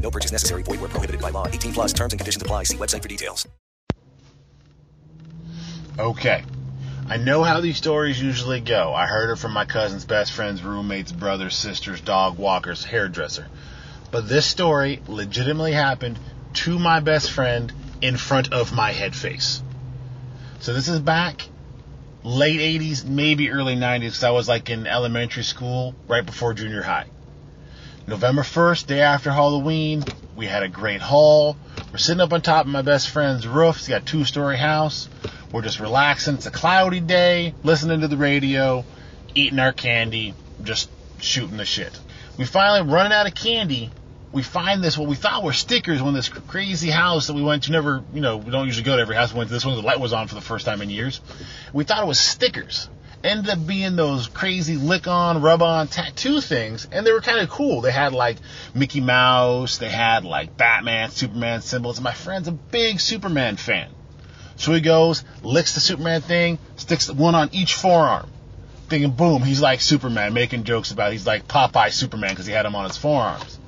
No purchase necessary. Void where prohibited by law. 18 plus terms and conditions apply. See website for details. Okay. I know how these stories usually go. I heard it from my cousin's best friend's roommates, brothers, sisters, dog walkers, hairdresser. But this story legitimately happened to my best friend in front of my head face. So this is back late 80s, maybe early 90s, because I was like in elementary school right before junior high. November 1st, day after Halloween, we had a great haul. We're sitting up on top of my best friend's roof. He's got a two story house. We're just relaxing. It's a cloudy day, listening to the radio, eating our candy, just shooting the shit. We finally running out of candy. We find this what we thought were stickers when this crazy house that we went to never, you know, we don't usually go to every house. We went to this one, the light was on for the first time in years. We thought it was stickers ended up being those crazy lick on, rub on tattoo things, and they were kind of cool. They had like Mickey Mouse, they had like Batman, Superman symbols, my friend's a big Superman fan. So he goes, licks the Superman thing, sticks one on each forearm. Thinking, boom, he's like Superman, making jokes about it. he's like Popeye Superman because he had him on his forearms.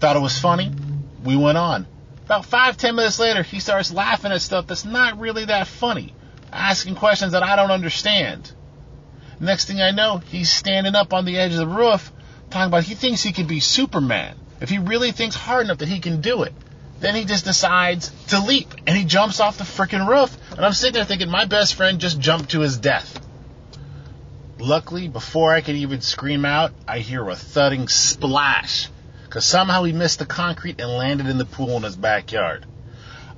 Thought it was funny. We went on. About five, ten minutes later, he starts laughing at stuff that's not really that funny, asking questions that I don't understand. Next thing I know, he's standing up on the edge of the roof talking about he thinks he can be Superman. If he really thinks hard enough that he can do it. Then he just decides to leap and he jumps off the freaking roof. And I'm sitting there thinking my best friend just jumped to his death. Luckily, before I could even scream out, I hear a thudding splash. Because somehow he missed the concrete and landed in the pool in his backyard.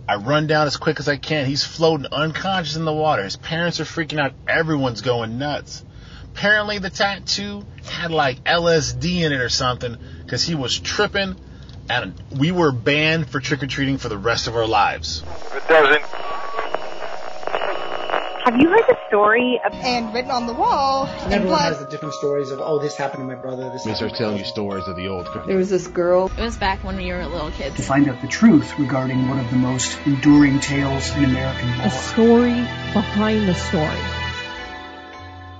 I run down as quick as I can. He's floating unconscious in the water. His parents are freaking out. Everyone's going nuts. Apparently, the tattoo had like LSD in it or something because he was tripping, and we were banned for trick or treating for the rest of our lives. It doesn't. Have you heard the story of and written on the wall? And everyone has the different stories of, oh, this happened to my brother. This They start telling you stories of the old. There was this girl. It was back when we were little kids. To find out the truth regarding one of the most enduring tales in American lore. A story behind the story.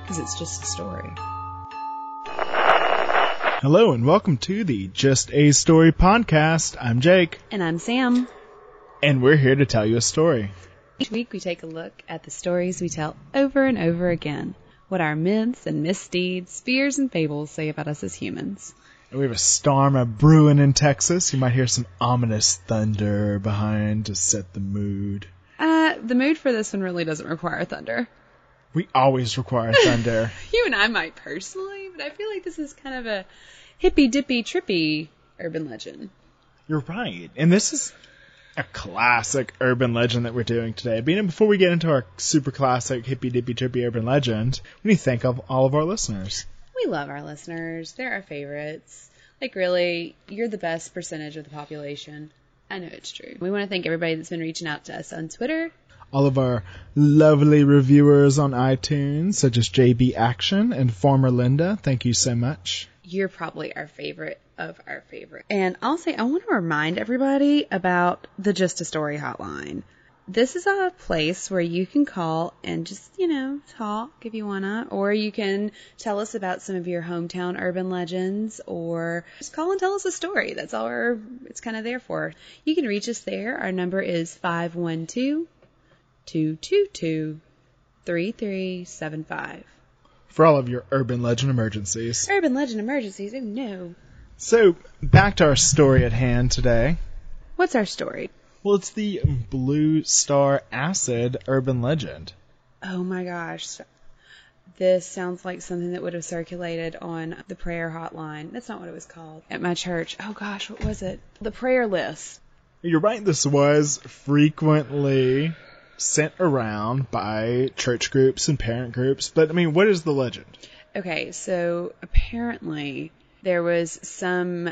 Because it's just a story. Hello and welcome to the Just a Story podcast. I'm Jake. And I'm Sam. And we're here to tell you a story. Each week we take a look at the stories we tell over and over again. What our myths and misdeeds, fears and fables say about us as humans. We have a storm a brewing in Texas. You might hear some ominous thunder behind to set the mood. Uh, the mood for this one really doesn't require thunder. We always require thunder. you and I might personally, but I feel like this is kind of a hippy dippy trippy urban legend. You're right. And this is a classic urban legend that we're doing today. But before we get into our super classic hippy dippy trippy urban legend, we need to thank all of our listeners. We love our listeners. They're our favorites. Like really, you're the best percentage of the population. I know it's true. We want to thank everybody that's been reaching out to us on Twitter. All of our lovely reviewers on iTunes, such as JB Action and former Linda. Thank you so much. You're probably our favorite of our favorite. And I'll say, I want to remind everybody about the Just a Story hotline. This is a place where you can call and just, you know, talk if you want to, or you can tell us about some of your hometown urban legends, or just call and tell us a story. That's all we're, it's kind of there for. You can reach us there. Our number is 512 222 3375 for all of your urban legend emergencies. Urban legend emergencies? Oh no. So, back to our story at hand today. What's our story? Well, it's the Blue Star Acid urban legend. Oh my gosh. This sounds like something that would have circulated on the prayer hotline. That's not what it was called. At my church. Oh gosh, what was it? The prayer list. You're right, this was frequently sent around by church groups and parent groups. But I mean, what is the legend? Okay, so apparently there was some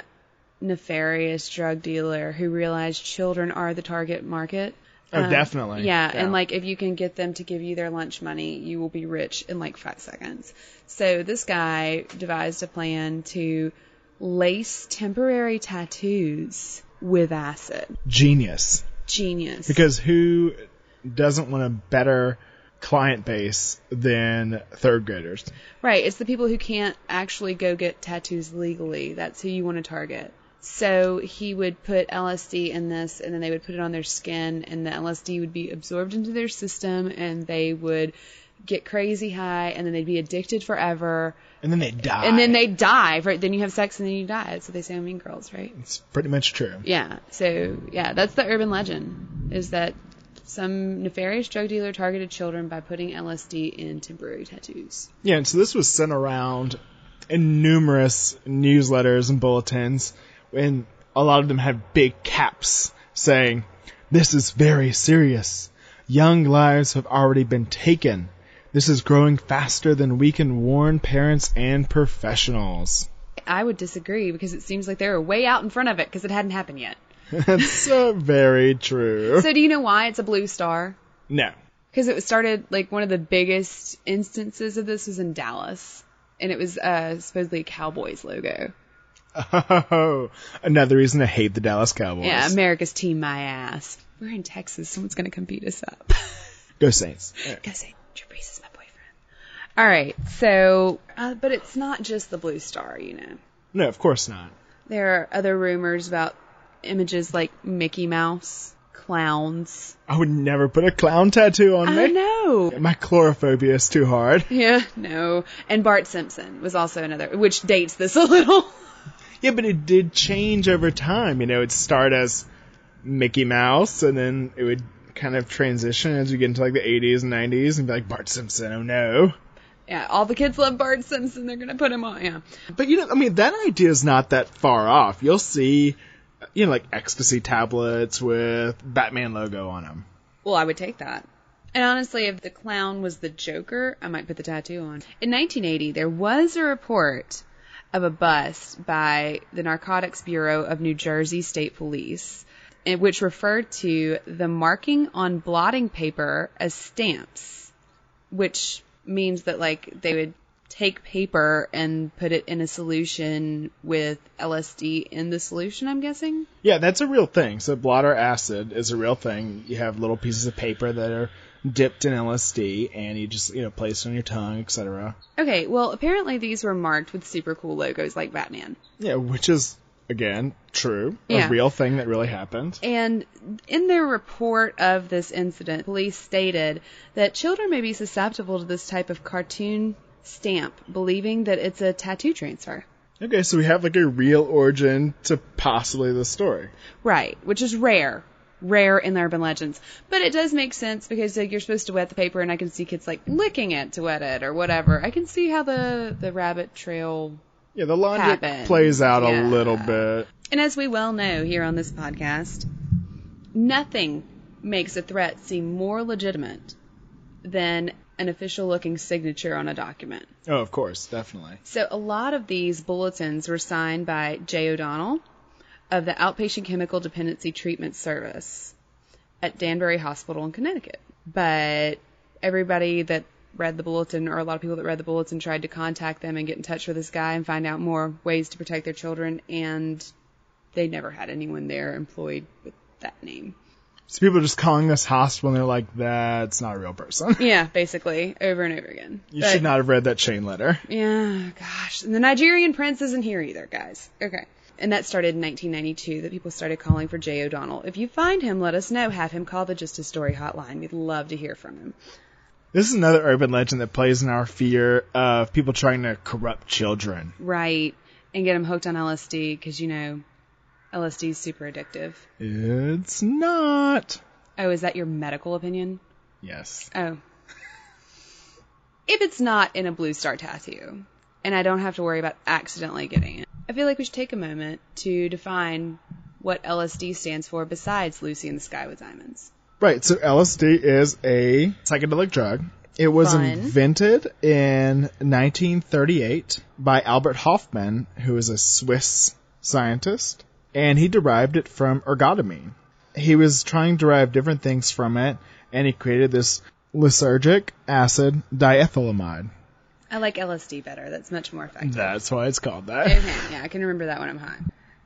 nefarious drug dealer who realized children are the target market Oh, Um, definitely. Yeah, and like if you can get them to give you their lunch money, you will be rich in like five seconds. So this guy devised a plan to lace temporary tattoos with acid. genius. Genius. Because who doesn't want a better client base than third graders? Right, it's the people who can't actually go get tattoos legally. That's who you want to target. So he would put LSD in this, and then they would put it on their skin, and the LSD would be absorbed into their system, and they would get crazy high, and then they'd be addicted forever, And then they die. and then they die. Right? Then you have sex, and then you die. That's what they say on Mean Girls, right? It's pretty much true. Yeah. So yeah, that's the urban legend: is that some nefarious drug dealer targeted children by putting LSD in temporary tattoos. Yeah, and so this was sent around in numerous newsletters and bulletins, and a lot of them had big caps saying, This is very serious. Young lives have already been taken. This is growing faster than we can warn parents and professionals. I would disagree because it seems like they were way out in front of it because it hadn't happened yet. That's uh, very true. So do you know why it's a blue star? no. Because it was started like one of the biggest instances of this was in Dallas, and it was uh, supposedly a Cowboys logo. Oh, another reason to hate the Dallas Cowboys. Yeah, America's team, my ass. We're in Texas. Someone's gonna come beat us up. Go Saints. Go say Drew Brees is my boyfriend. All right, so uh, but it's not just the blue star, you know. No, of course not. There are other rumors about images like Mickey Mouse, clowns. I would never put a clown tattoo on I me. know. My chlorophobia is too hard. Yeah, no. And Bart Simpson was also another, which dates this a little. Yeah, but it did change over time. You know, it'd start as Mickey Mouse, and then it would kind of transition as we get into like the 80s and 90s, and be like Bart Simpson. Oh no! Yeah, all the kids love Bart Simpson. They're gonna put him on. Yeah. But you know, I mean, that idea is not that far off. You'll see, you know, like ecstasy tablets with Batman logo on them. Well, I would take that. And honestly, if the clown was the Joker, I might put the tattoo on. In 1980, there was a report of a bust by the Narcotics Bureau of New Jersey State Police, which referred to the marking on blotting paper as stamps, which means that like they would take paper and put it in a solution with LSD in the solution, I'm guessing. Yeah, that's a real thing. So blotter acid is a real thing. You have little pieces of paper that are dipped in LSD, and you just you know place it on your tongue, etc. Okay, well, apparently these were marked with super cool logos like Batman. Yeah, which is again true, Yeah. a real thing that really happened. And in their report of this incident, police stated that children may be susceptible to this type of cartoon stamp, believing that it's a tattoo transfer. Okay, so we have like a real origin to possibly the story. Right, which is rare. Rare in the urban legends. But it does make sense because like, you're supposed to wet the paper and I can see kids like licking it to wet it or whatever. I can see how the, the rabbit trail Yeah, the logic Happened. plays out Yeah. a little bit. And as we well know here on this podcast, nothing makes a threat seem more legitimate than an official looking signature on a document. Oh, of course, definitely. So a lot of these bulletins were signed by Jay O'Donnell of the Outpatient Chemical Dependency Treatment Service at Danbury Hospital in Connecticut. But everybody that read the bulletin, or a lot of people that read the bulletin, tried to contact them and get in touch with this guy and find out more ways to protect their children, and they never had anyone there employed with that name. So people are just calling this hospital and they're like, that's not a real person. Yeah, basically, over and over again. You But- should not have read that chain letter. Yeah, gosh. And the Nigerian prince isn't here either, guys. Okay. And that started in 1992 that people started calling for Jay O'Donnell. If you find him, let us know. Have him call the Just a Story hotline. We'd love to hear from him. This is another urban legend that plays in our fear of people trying to corrupt children. Right. And get them hooked on LSD because, you know, LSD is super addictive. It's not. Oh, is that your medical opinion? Yes. Oh. if it's not in a blue star tattoo, and I don't have to worry about accidentally getting it, I feel like we should take a moment to define what LSD stands for besides Lucy in the Sky with Diamonds. Right, so LSD is a psychedelic drug. It was Fun. invented in 1938 by Albert Hofmann, who is a Swiss scientist, and he derived it from ergotamine. he was trying to derive different things from it, and he created this lysergic acid diethylamide. I like LSD better. That's much more effective. That's why it's called that. Okay, yeah, I can remember that when I'm high.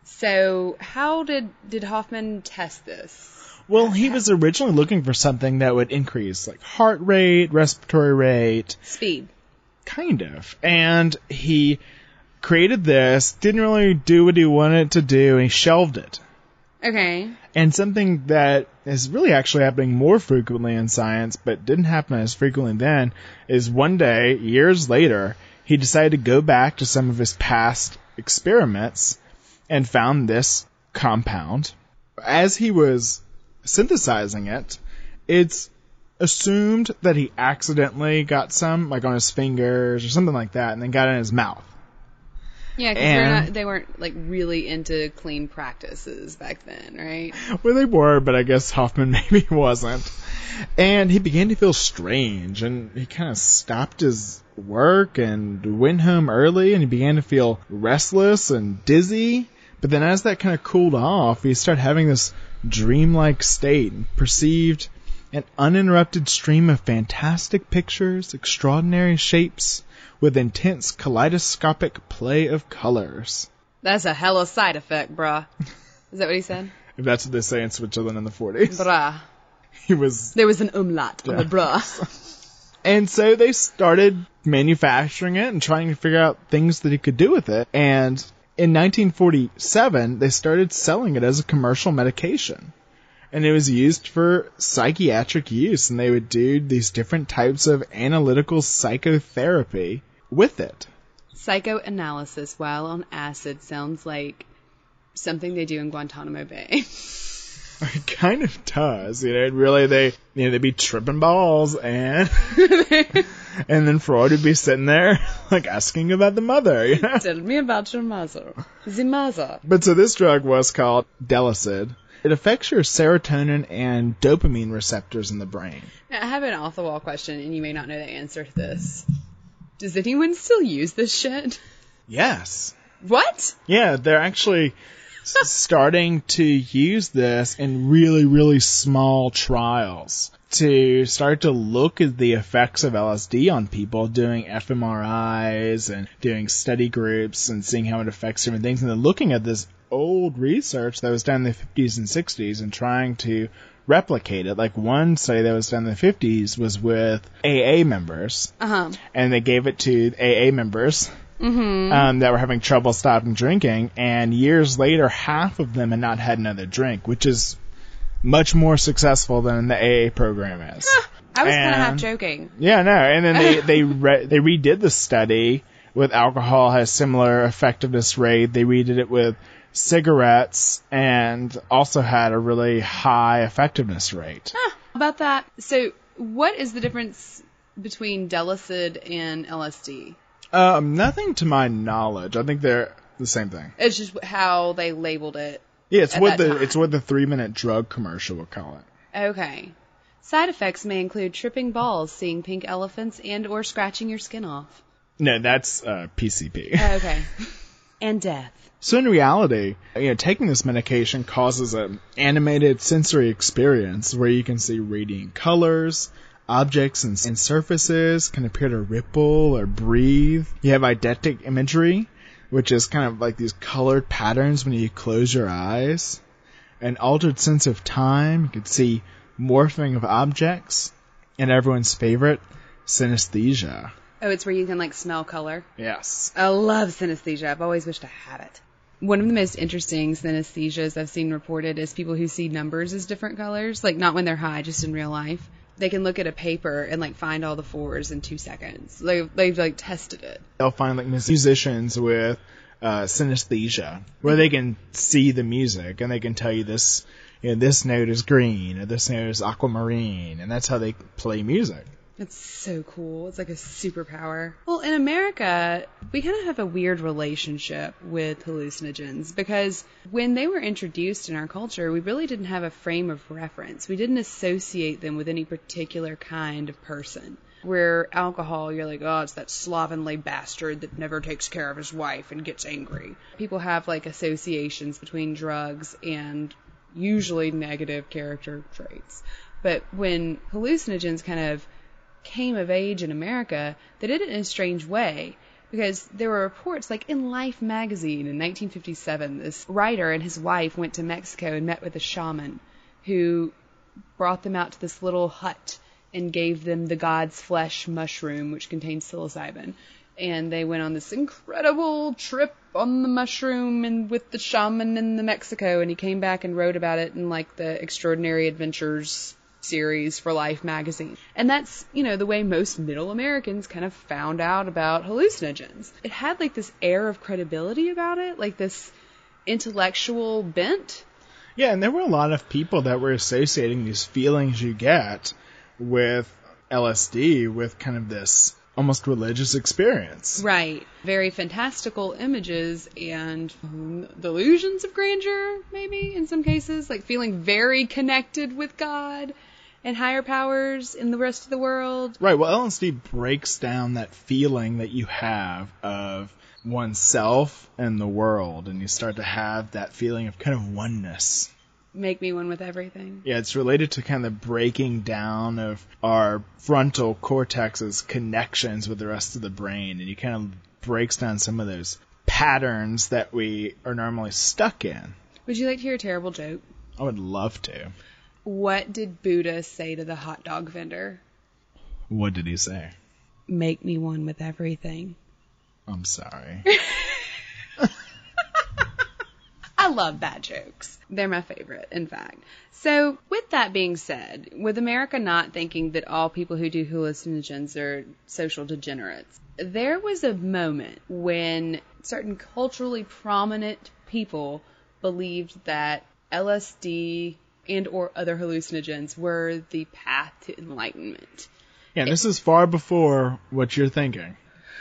So, how did did Hofmann test this? Well, he was originally looking for something that would increase like heart rate, respiratory rate, Speed. kind of. And he created this, didn't really do what he wanted it to do, and he shelved it. Okay. And something that is really actually happening more frequently in science, but didn't happen as frequently then, is one day, years later, he decided to go back to some of his past experiments and found this compound. As he was synthesizing it, it's assumed that he accidentally got some, like on his fingers or something like that, and then got it in his mouth. Yeah, because they weren't like really into clean practices back then, right? Well, they were, but I guess Hofmann maybe wasn't. And he began to feel strange, and he kind of stopped his work and went home early, and he began to feel restless and dizzy. But then as that kind of cooled off, he started having this dreamlike state and perceived an uninterrupted stream of fantastic pictures, extraordinary shapes, with intense kaleidoscopic play of colors. That's a hella side effect, bruh. Is that what he said? If that's what they say in Switzerland in the 40s. Bruh. He was There was an umlaut on the bruh. And so they started manufacturing it and trying to figure out things that he could do with it. And in 1947, they started selling it as a commercial medication. And it was used for psychiatric use, and they would do these different types of analytical psychotherapy with it. Psychoanalysis while on acid sounds like something they do in Guantanamo Bay. It kind of does, you know. Really, they you know they'd be tripping balls, and and then Freud would be sitting there like asking about the mother, you know. Tell me about your mother. The mother. But so this drug was called Delysid. It affects your serotonin and dopamine receptors in the brain. Now, I have an off the wall question, and you may not know the answer to this. Does anyone still use this shit? Yes. What? Yeah, they're actually starting to use this in really, really small trials to start to look at the effects of LSD on people, doing fMRIs and doing study groups and seeing how it affects different things. And they're looking at this old research that was done in the 50s and 60s and trying to replicate it. Like one study that was done in the 50s was with AA members, Uh huh. and they gave it to AA members Mm-hmm. um, that were having trouble stopping drinking, and years later, half of them had not had another drink, which is much more successful than the AA program is. I was kind of half joking. Yeah, no, and then they they re- they redid the study with alcohol has similar effectiveness rate. They redid it with cigarettes and also had a really high effectiveness rate. Huh, about that. So, what is the difference between Delysid and LSD? Um, nothing to my knowledge. I think they're the same thing. It's just how they labeled it. Yeah, it's At what the time. it's what the three minute drug commercial would call it. Okay. Side effects may include tripping balls, seeing pink elephants, and or scratching your skin off. No, that's uh, PCP. Okay. and death. So in reality, you know, taking this medication causes an animated sensory experience where you can see radiant colors, objects and, and surfaces can appear to ripple or breathe. You have eidetic imagery, which is kind of like these colored patterns when you close your eyes. An altered sense of time, you can see morphing of objects, and everyone's favorite, synesthesia. Oh, it's where you can like smell color. Yes. I love synesthesia. I've always wished I had it. One of the most interesting synesthesias I've seen reported is people who see numbers as different colors, like not when they're high, just in real life. They can look at a paper and like find all the fours in two seconds. They've, they've like tested it. they'll find like musicians with uh, synesthesia where they can see the music and they can tell you this you know this note is green or this note is aquamarine and that's how they play music It's so cool. It's like a superpower. Well, in America, we kind of have a weird relationship with hallucinogens because when they were introduced in our culture, we really didn't have a frame of reference. We didn't associate them with any particular kind of person. Where alcohol, you're like, oh, it's that slovenly bastard that never takes care of his wife and gets angry. People have like associations between drugs and usually negative character traits. But when hallucinogens kind of came of age in America, they did it in a strange way. Because there were reports like in Life magazine in 1957 this writer and his wife went to Mexico and met with a shaman who brought them out to this little hut and gave them the god's flesh mushroom which contains psilocybin. And they went on this incredible trip on the mushroom and with the shaman in the Mexico and he came back and wrote about it in like the extraordinary adventures series for Life magazine. And that's, you know, the way most middle Americans kind of found out about hallucinogens. It had like this air of credibility about it, like this intellectual bent. Yeah, and there were a lot of people that were associating these feelings you get with LSD with kind of this almost religious experience. Right. Very fantastical images and um, delusions of grandeur, maybe, in some cases. Like feeling very connected with God and higher powers in the rest of the world. Right. Well, LSD breaks down that feeling that you have of oneself and the world, and you start to have that feeling of kind of oneness make me one with everything. Yeah, it's related to kind of breaking down of our frontal cortex's connections with the rest of the brain, and it kind of breaks down some of those patterns that we are normally stuck in. Would you like to hear a terrible joke? I would love to. What did Buddha say to the hot dog vendor? What did he say? Make me one with everything. I'm sorry. I love bad jokes. They're my favorite, in fact. So, with that being said, with America not thinking that all people who do hallucinogens are social degenerates, there was a moment when certain culturally prominent people believed that LSD and or other hallucinogens were the path to enlightenment. Yeah, this is far before what you're thinking.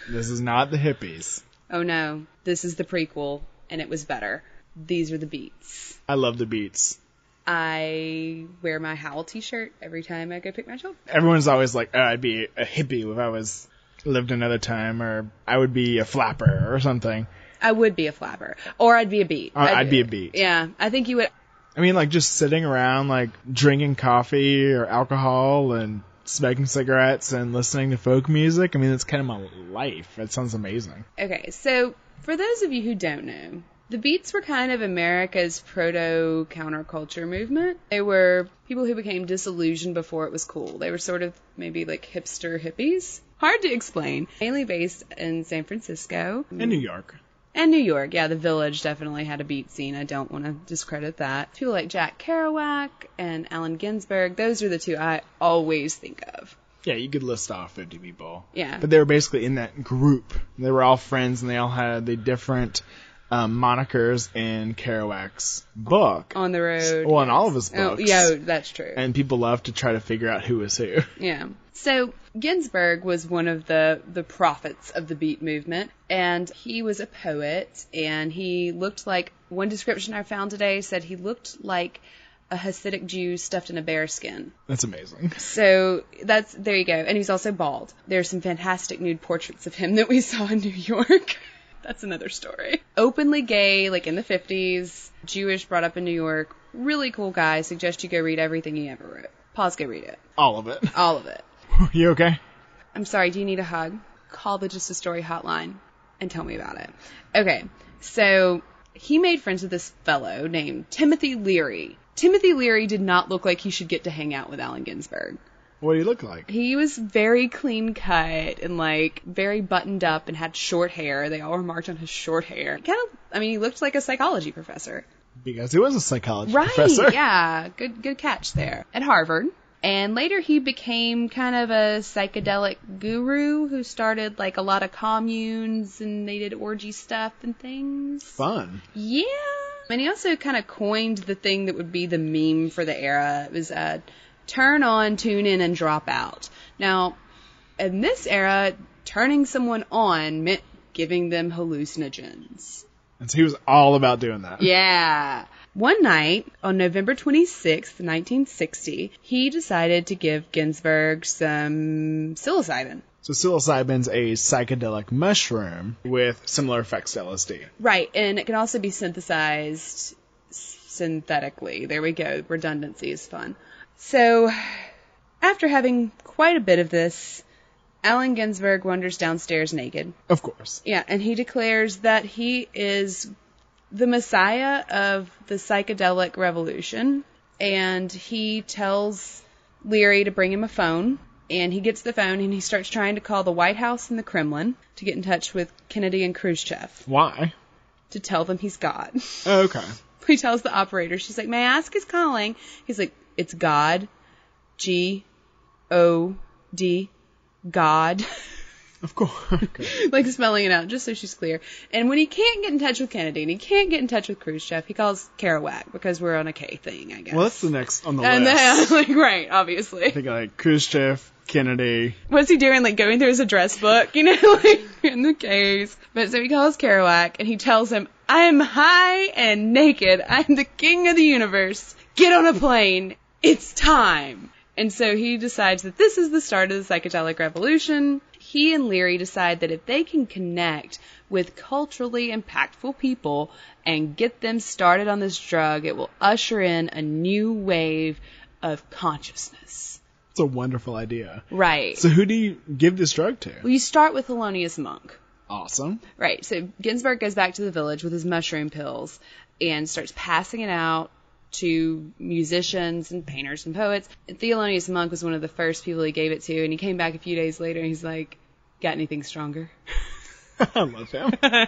This is not the hippies. Oh no, this is the prequel, and it was better. These are the beats. I love the beats. I wear my Howl t-shirt every time I go pick my children. Everyone's always like, oh, I'd be a hippie if I was lived another time, or I would be a flapper or something. I would be a flapper, or I'd be a beat. I'd, I'd be a beat. Yeah, I think you would. I mean, like just sitting around, like drinking coffee or alcohol and smoking cigarettes and listening to folk music. I mean, it's kind of my life. That sounds amazing. Okay, so for those of you who don't know, the Beats were kind of America's proto counterculture movement. They were people who became disillusioned before it was cool. They were sort of maybe like hipster hippies. Hard to explain. Mainly based in San Francisco. And New York. And New York, yeah, the Village definitely had a beat scene. I don't want to discredit that. People like Jack Kerouac and Allen Ginsberg, those are the two I always think of. Yeah, you could list off 50 people. Yeah. But they were basically in that group. They were all friends and they all had the different um, monikers in Kerouac's book. On the road. Well, in all of his Oh, books. yeah, that's true. And people love to try to figure out who is who. Yeah. So Ginsberg was one of the the prophets of the beat movement, and he was a poet, and he looked like one description I found today said he looked like a Hasidic Jew stuffed in a bear skin. That's amazing. So that's there you go. And he's also bald. There's some fantastic nude portraits of him that we saw in New York. that's another story. Openly gay, like in the 50s, Jewish, brought up in New York. Really cool guy. Suggest you go read everything he ever wrote. Pause, go read it. All of it. All of it. you okay? I'm sorry, do you need a hug? Call the Just a Story hotline and tell me about it. Okay, so he made friends with this fellow named Timothy Leary. Timothy Leary did not look like he should get to hang out with Allen Ginsberg. What do you look like? He was very clean cut and like very buttoned up and had short hair. They all remarked on his short hair. Kind of, I mean, he looked like a psychology professor. Because he was a psychology right, professor. Yeah, good good catch there. At Harvard. And later he became kind of a psychedelic guru who started like a lot of communes and they did orgy stuff and things. Fun. Yeah. And he also kind of coined the thing that would be the meme for the era. It was uh, turn on, tune in, and drop out. Now, in this era, turning someone on meant giving them hallucinogens. And so he was all about doing that. Yeah. One night, on November 26th, 1960, he decided to give Ginsberg some psilocybin. So psilocybin's a psychedelic mushroom with similar effects to LSD. Right, and it can also be synthesized synthetically. There we go. Redundancy is fun. So, after having quite a bit of this, Allen Ginsberg wanders downstairs naked. Of course. Yeah, and he declares that he is the messiah of the psychedelic revolution. And he tells Leary to bring him a phone. And he gets the phone and he starts trying to call the White House and the Kremlin to get in touch with Kennedy and Khrushchev Why? to tell them he's God. Oh, okay. he tells the operator, she's like, May I ask who's calling? He's like, It's God. G O D. God. Of course. Like spelling it out just so she's clear. And when he can't get in touch with Kennedy and he can't get in touch with Khrushchev, he calls Kerouac because we're on a K thing, I guess. Well, that's the next on the and list. then, like, right, obviously. I think like Khrushchev, Kennedy. What's he doing? Like going through his address book, you know, like in the case. But so he calls Kerouac and he tells him, I'm high and naked. I'm the king of the universe. Get on a plane. It's time. And so he decides that this is the start of the psychedelic revolution. He and Leary decide that if they can connect with culturally impactful people and get them started on this drug, it will usher in a new wave of consciousness. It's a wonderful idea. Right. So who do you give this drug to? Well, you start with Thelonious Monk. Awesome. Right. So Ginsberg goes back to the village with his mushroom pills and starts passing it out to musicians and painters and poets. And Thelonious Monk was one of the first people he gave it to, and he came back a few days later and he's like, "Got anything stronger?" I love him.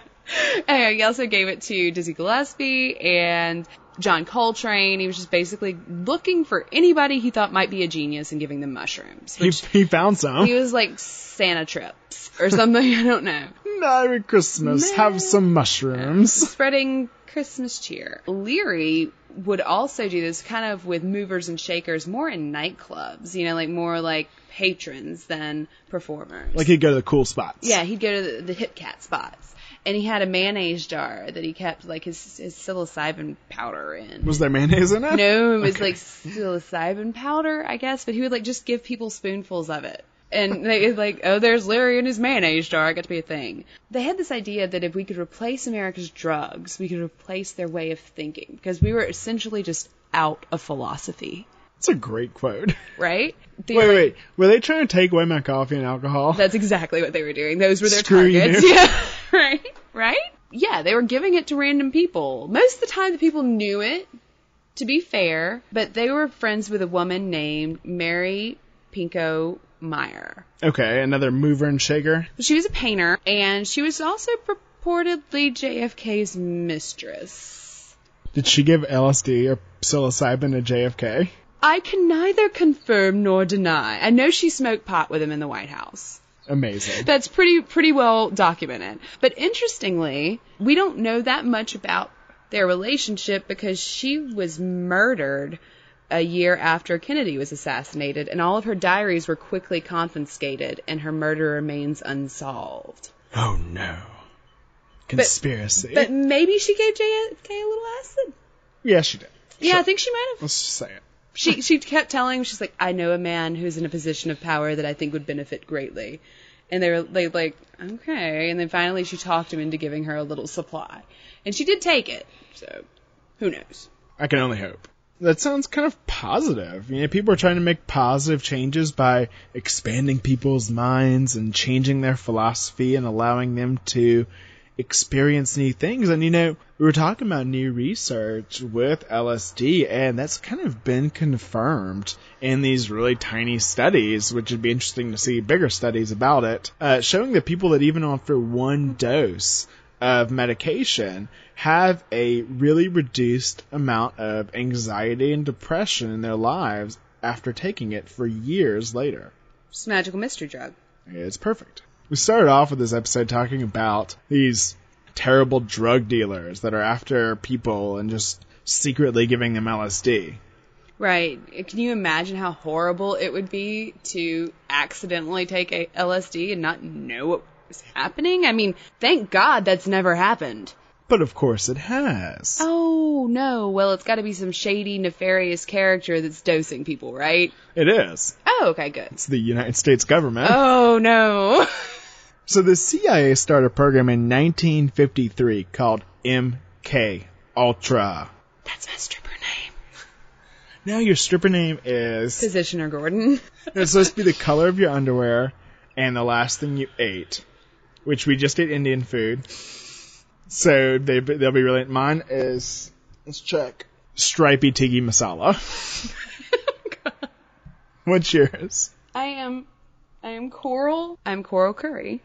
anyway, he also gave it to Dizzy Gillespie and John Coltrane. He was just basically looking for anybody he thought might be a genius and giving them mushrooms. he, he found some. He was like Santa trips or something. I don't know. Merry Christmas. Have some mushrooms. Spreading Christmas cheer. Leary would also do this kind of with movers and shakers more in nightclubs, you know, like more like patrons than performers. Like he'd go to the cool spots. Yeah, he'd go to the, the hip cat spots. And he had a mayonnaise jar that he kept like his, his psilocybin powder in. Was there mayonnaise in it? No, it was Okay. like psilocybin powder, I guess, but he would like just give people spoonfuls of it. And they like, oh, there's Larry and his mayonnaise jar. I got to be a thing. They had this idea that if we could replace America's drugs, we could replace their way of thinking because we were essentially just out of philosophy, It's a great quote. right? They Wait, were like- wait. Were they trying to take away my coffee and alcohol? That's exactly what they were doing. Those were their Screw you. targets. Yeah. right? Right? Yeah, they were giving it to random people. Most of the time the people knew it, to be fair, but they were friends with a woman named Mary Pinchot Meyer. Okay, another mover and shaker. She was a painter, and she was also purportedly JFK's mistress. Did she give LSD or psilocybin to JFK? I can neither confirm nor deny. I know she smoked pot with him in the White House. Amazing. That's pretty pretty well documented. But interestingly, we don't know that much about their relationship because she was murdered a year after Kennedy was assassinated, and all of her diaries were quickly confiscated, and her murder remains unsolved. Oh no. Conspiracy. But maybe she gave JFK a little acid. yeah, she did. Yeah, Sure. I think she might have. Let's just say it. She she kept telling him she's like, I know a man who's in a position of power that I think would benefit greatly. And they were they like, okay. And then finally she talked him into giving her a little supply. And she did take it. So who knows? I can only hope. That sounds kind of positive. You know, people are trying to make positive changes by expanding people's minds and changing their philosophy and allowing them to experience new things. And you know, we were talking about new research with LSD, and that's kind of been confirmed in these really tiny studies, which would be interesting to see bigger studies about it, uh, showing that people that even after one dose of medication have a really reduced amount of anxiety and depression in their lives after taking it for years later. It's a magical mystery drug. It's perfect. We started off with this episode talking about these terrible drug dealers that are after people and just secretly giving them LSD. Right. Can you imagine how horrible it would be to accidentally take a LSD and not know what was happening? I mean, thank God that's never happened. But of course it has. Oh no, well it's gotta be some shady, nefarious character that's dosing people, right? It is. Oh, okay, good. It's the United States government. Oh no. So the CIA started a program in 1953 called MK Ultra. That's my stripper name. Now your stripper name is. Positioner Gordon. It's supposed to be the color of your underwear and the last thing you ate, which we just ate Indian food. So they they'll be really. Mine is let's check stripy tikka masala. What's yours? I am I am Coral. I'm Coral Curry.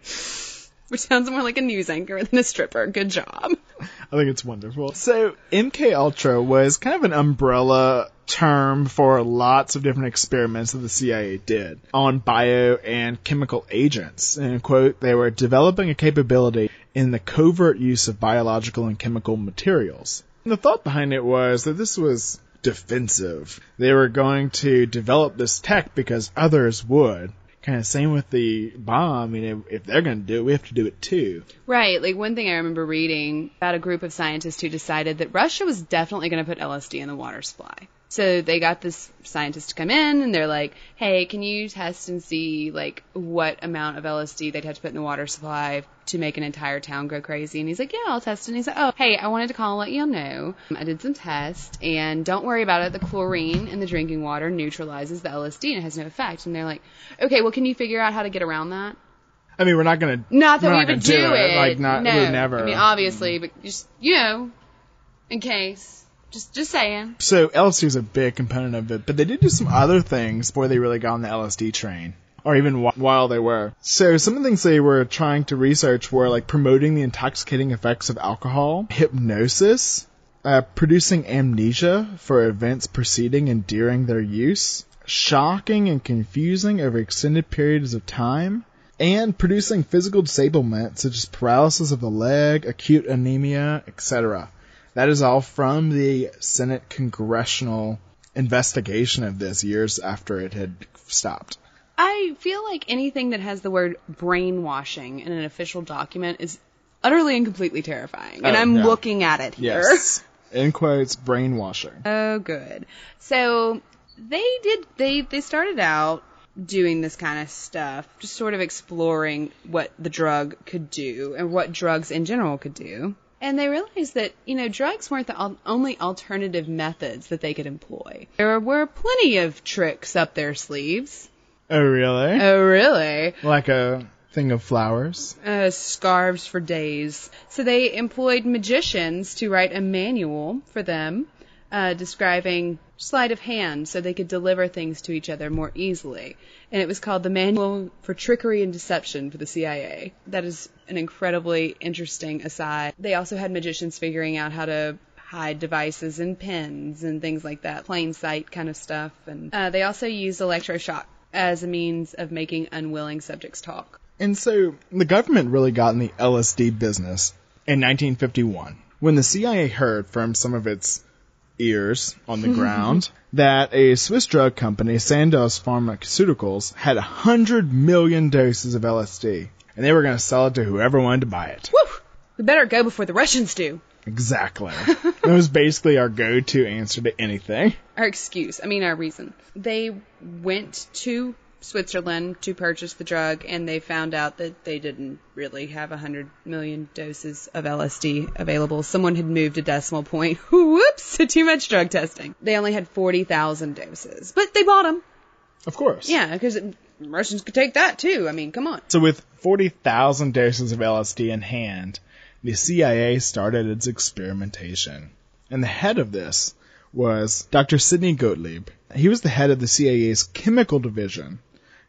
Which sounds more like a news anchor than a stripper. Good job. I think it's wonderful. So MK Ultra was kind of an umbrella term for lots of different experiments that the CIA did on bio and chemical agents. And quote, they were developing a capability in the covert use of biological and chemical materials. And the thought behind it was that this was defensive. They were going to develop this tech because others would. Kind of same with the bomb. I mean, if they're going to do it, we have to do it too. Right. Like one thing I remember reading about a group of scientists who decided that Russia was definitely going to put LSD in the water supply. So they got this scientist to come in and they're like, hey, can you test and see like what amount of LSD they'd have to put in the water supply to make an entire town go crazy? And he's like, yeah, I'll test it. And he's like, oh, hey, I wanted to call and let you know. I did some tests and don't worry about it. The chlorine in the drinking water neutralizes the LSD and it has no effect. And they're like, okay, well, can you figure out how to get around that? I mean, we're not going to. Not that we would do, it. Like, not, no. we'd never. I mean, obviously, but just, you know, in case. Just, just saying. So LSD was a big component of it, but they did do some other things before they really got on the LSD train. Or even wh- while they were. So some of the things they were trying to research were like promoting the intoxicating effects of alcohol, hypnosis, uh, producing amnesia for events preceding and during their use, shocking and confusing over extended periods of time, and producing physical disablement such as paralysis of the leg, acute anemia, etc. That is all from the Senate congressional investigation of this years after it had stopped. I feel like anything that has the word brainwashing in an official document is utterly and completely terrifying. And Oh, I'm yeah. looking at it here. Yes. In quotes, brainwashing. Oh, good. So they did. They they started out doing this kind of stuff, just sort of exploring what the drug could do and what drugs in general could do. And they realized that you know drugs weren't the al- only alternative methods that they could employ. There were plenty of tricks up their sleeves. Oh, really? Oh, really? like a thing of flowers? uh, scarves for days. So they employed magicians to write a manual for them, uh, describing sleight of hand so they could deliver things to each other more easily. And it was called the Manual for Trickery and Deception for the CIA. That is an incredibly interesting aside. They also had magicians figuring out how to hide devices and pins and things like that, plain sight kind of stuff. And uh, they also used electroshock as a means of making unwilling subjects talk. And so the government really got in the LSD business in 1951 when the CIA heard from some of its ears on the ground that a Swiss drug company, Sandoz Pharmaceuticals, had 100 million doses of LSD and they were going to sell it to whoever wanted to buy it. Woo! We better go before the Russians do. Exactly. that was basically our go-to answer to anything. Our excuse, I mean our reason. They went to Switzerland to purchase the drug and they found out that they didn't really have 100 million doses of LSD available. Someone had moved a decimal point. Whoops! Too much drug testing. They only had 40,000 doses. But they bought them. Of course. Yeah, because Russians could take that too. I mean, come on. So with 40,000 doses of LSD in hand, the CIA started its experimentation. And the head of this was Dr. Sidney Gottlieb. He was the head of the CIA's chemical division.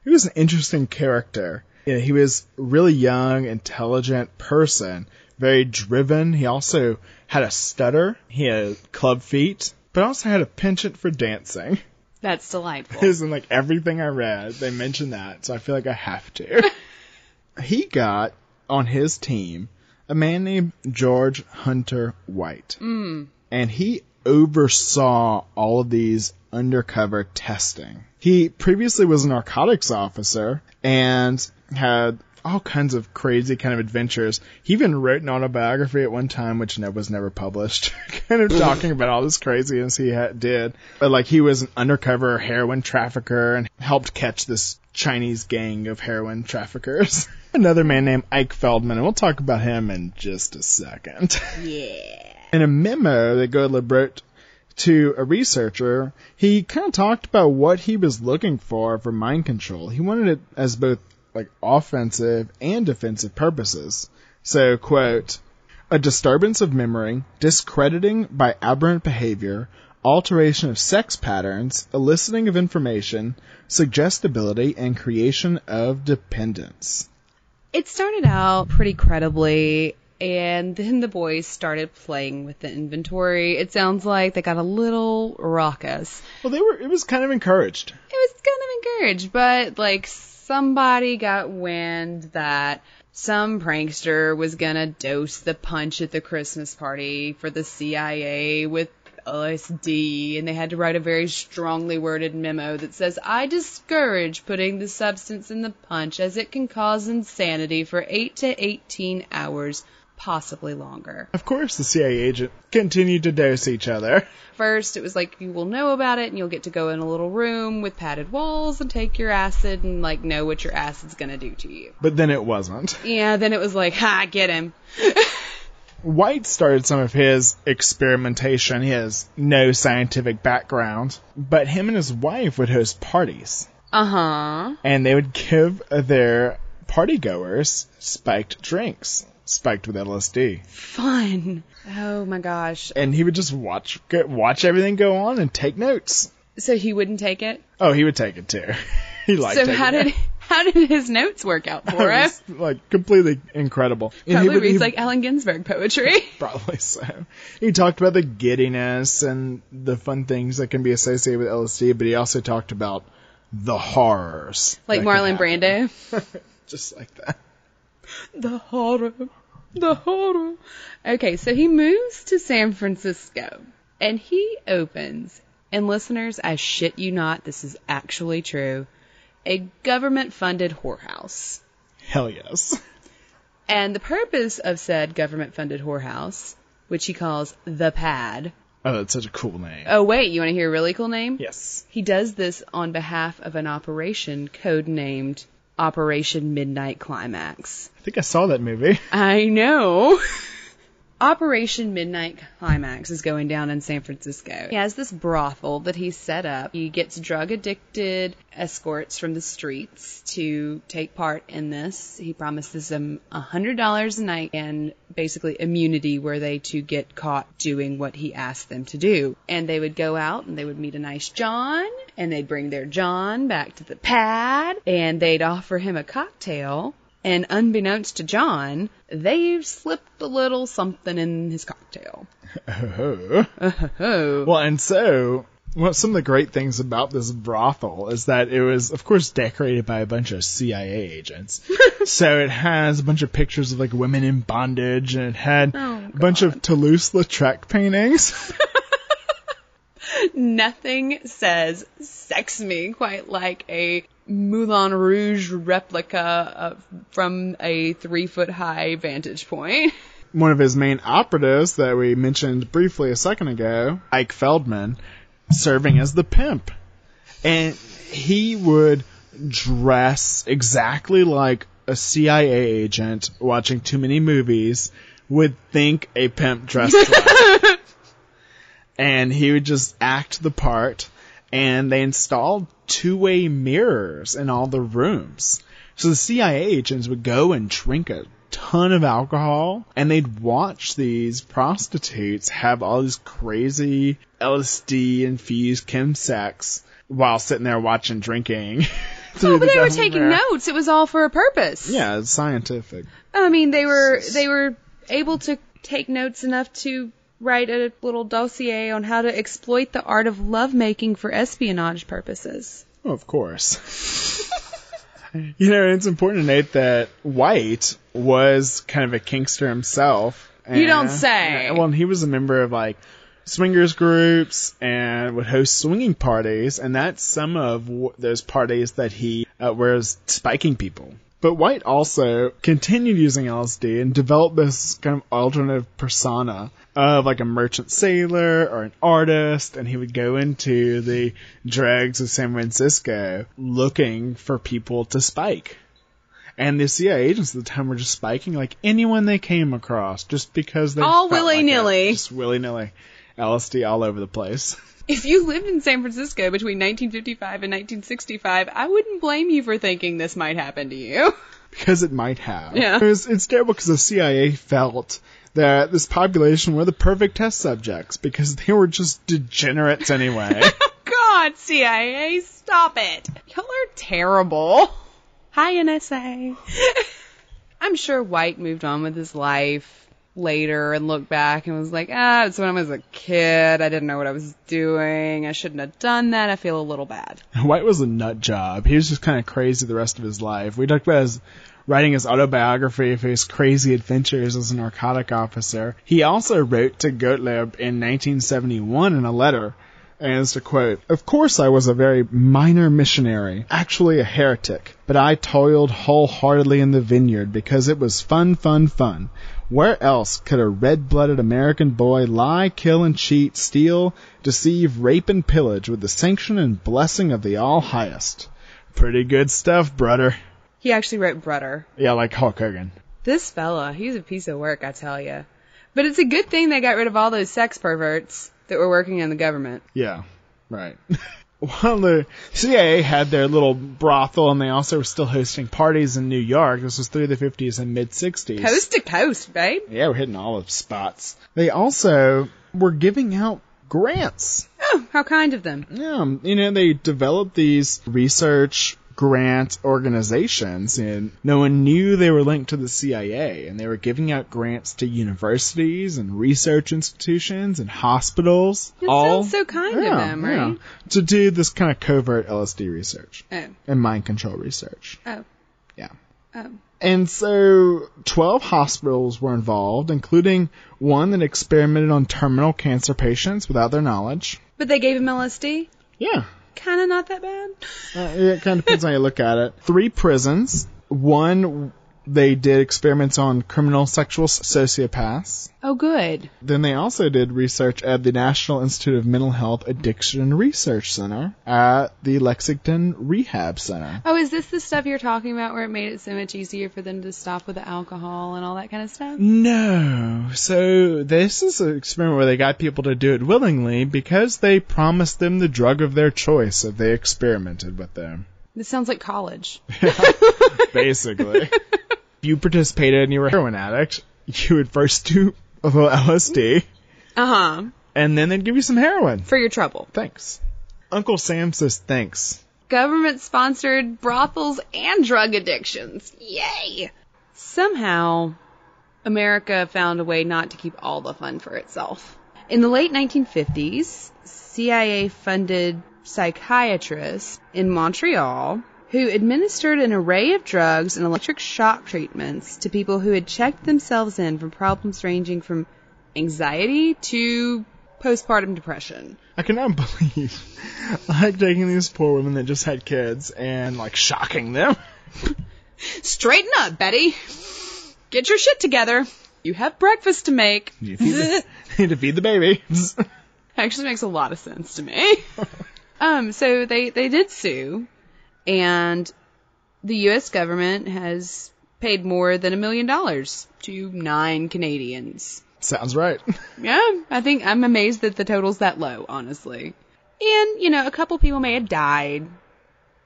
He was an interesting character. You know, he was a really young, intelligent person, very driven. He also had a stutter. He had club feet, but also had a penchant for dancing. That's delightful. Is in like everything I read, they mention that, so I feel like I have to. he got on his team a man named George Hunter White. Mm. And he oversaw all of these undercover testing. He previously was a narcotics officer and had all kinds of crazy kind of adventures. He even wrote an autobiography at one time, which was never published, kind of talking about all this craziness he ha- did. But like he was an undercover heroin trafficker and helped catch this Chinese gang of heroin traffickers. Another man named Ike Feldman, and we'll talk about him in just a second. Yeah. In a memo that Gottlieb wrote to a researcher, he kind of talked about what he was looking for for mind control. He wanted it as both like offensive and defensive purposes. So, quote, a disturbance of memory, discrediting by aberrant behavior, alteration of sex patterns, eliciting of information, suggestibility, and creation of dependence. It started out pretty credibly, and then the boys started playing with the inventory. It sounds like they got a little raucous. Well, they were. It was kind of encouraged. It was kind of encouraged, but like somebody got wind that some prankster was gonna dose the punch at the Christmas party for the CIA with LSD, and they had to write a very strongly worded memo that says, I discourage putting the substance in the punch as it can cause insanity for 8 to 18 hours, possibly longer. Of course, the CIA agent continued to dose each other. First, it was like, you will know about it, and you'll get to go in a little room with padded walls and take your acid and, like, know what your acid's gonna do to you. But then it wasn't. Yeah, then it was like, ha, get him. White started some of his experimentation. He has no scientific background, but him and his wife would host parties. Uh huh. And they would give their partygoers spiked drinks, spiked with LSD. Fun. Oh my gosh. And he would just watch watch everything go on and take notes. So he wouldn't take it? Oh, he would take it too. he liked it. So how did it. how did his notes work out for him? like completely incredible. And he Probably would- reads he- like Allen Ginsberg poetry. Probably so. He talked about the giddiness and the fun things that can be associated with LSD, but he also talked about the horrors. like Marlon. Brando. Just like that. The horror. The horror. Okay, so he moves to San Francisco and he opens, and listeners, I shit you not, this is actually true, a government funded whorehouse. Hell yes. And the purpose of said government funded whorehouse, which he calls the pad. Oh, that's such a cool name. Oh, wait, you want to hear a really cool name? Yes. He does this on behalf of an operation codenamed Operation Midnight Climax. I think I saw that movie. I know. Operation Midnight Climax is going down in San Francisco. He has this brothel that he's set up. He gets drug addicted escorts from the streets to take part in this. He promises them a hundred dollars a night and basically immunity were they to get caught doing what he asked them to do. And they would go out and they would meet a nice John and they'd bring their John back to the pad and they'd offer him a cocktail and unbeknownst to John, they've slipped a little something in his cocktail. Oh. Oh. Well, and so, well, some of the great things about this brothel is that it was, of course, decorated by a bunch of CIA agents. so it has a bunch of pictures of like women in bondage, and it had Oh, a bunch of Toulouse-Lautrec paintings. Nothing says sex me quite like a Moulin Rouge replica of, from a three foot high vantage point. One of his main operatives that we mentioned briefly a second ago, Ike Feldman, serving as the pimp. And he would dress exactly like a CIA agent watching too many movies would think a pimp dressed like. and he would just act the part and they installed two-way mirrors in all the rooms. So the CIA agents would go and drink a ton of alcohol and they'd watch these prostitutes have all these crazy LSD infused chemsex while sitting there watching drinking. Oh, but the they were taking mirror. notes. It was all for a purpose. Yeah, it's scientific. I mean, they were they were able to take notes enough to write a little dossier on how to exploit the art of lovemaking for espionage purposes. Of course. you know, it's important to note that White was kind of a kinkster himself. You don't and- say. Well, he was a member of like swingers groups and would host swinging parties, and that's some of w- those parties that he uh, was spiking people. But White also continued using LSD and developed this kind of alternative persona of like a merchant sailor or an artist, and he would go into the dregs of San Francisco looking for people to spike. And the CIA agents at the time were just spiking like anyone they came across, just because they All felt willy-nilly. just willy nilly. LSD all over the place. If you lived in San Francisco between 1955 and 1965, I wouldn't blame you for thinking this might happen to you. Because it might have. Yeah. It was, it's terrible because the CIA felt that this population were the perfect test subjects because they were just degenerates anyway. God, CIA, stop it. Y'all are terrible. Hi, NSA. I'm sure White moved on with his life later and looked back and was like, ah, it's when I was a kid. I didn't know what I was doing. I shouldn't have done that. I feel a little bad. White was a nut job. He was just kind of crazy the rest of his life. We talked about his writing his autobiography of his crazy adventures as a narcotic officer. He also wrote to Gottlieb in 1971 in a letter and it's to quote, Of course I was a very minor missionary, actually a heretic, but I toiled wholeheartedly in the vineyard because it was fun, fun, fun. Where else could a red-blooded American boy lie, kill and cheat, steal, deceive, rape and pillage with the sanction and blessing of the All-Highest? Pretty good stuff, brother. He actually wrote Brudder. Yeah, like Hulk Hogan. This fella, he's a piece of work, I tell you. But it's a good thing they got rid of all those sex perverts that were working in the government. Yeah, right. Well, the CIA had their little brothel, and they also were still hosting parties in New York. This was through the 50s and mid 60s. Coast to coast, babe. Yeah, we're hitting all the spots. They also were giving out grants. Oh, how kind of them. Yeah, you know, they developed these research grant organizations and no one knew they were linked to the CIA and they were giving out grants to universities and research institutions and hospitals. That all sounds so kind yeah, of them, right? yeah, to do this kind of covert LSD research Oh, and mind control research. oh, Yeah. oh. And so 12 hospitals were involved, including one that experimented on terminal cancer patients without their knowledge. But they gave him LSD? Yeah. Kind of not that bad. Uh, it kind of depends how you look at it. Three prisons. One, they did experiments on criminal sexual sociopaths. Oh, good. Then they also did research at the National Institute of Mental Health Addiction Research Center at the Lexington Rehab Center. Oh, is this the stuff you're talking about where it made it so much easier for them to stop with the alcohol and all that kind of stuff? No. So this is an experiment where they got people to do it willingly because they promised them the drug of their choice if they experimented with them. This sounds like college. Basically. if you participated and you were a heroin addict, you would first do a little LSD, Uh huh. and then they'd give you some heroin. For your trouble. Thanks. Uncle Sam says thanks. Government sponsored brothels and drug addictions. Yay! Somehow, America found a way not to keep all the fun for itself. In the late 1950s, CIA funded psychiatrists in Montreal who administered an array of drugs and electric shock treatments to people who had checked themselves in for problems ranging from anxiety to postpartum depression. I cannot believe like taking these poor women that just had kids and like shocking them. Straighten up, Betty. Get your shit together. You have breakfast to make. You feed the, need to feed the babies. Actually makes a lot of sense to me. um, so they, they did sue, and the U.S. government has paid more than a million dollars to nine Canadians. Sounds right. Yeah, I think I'm amazed that the total's that low, honestly. And, you know, a couple people may have died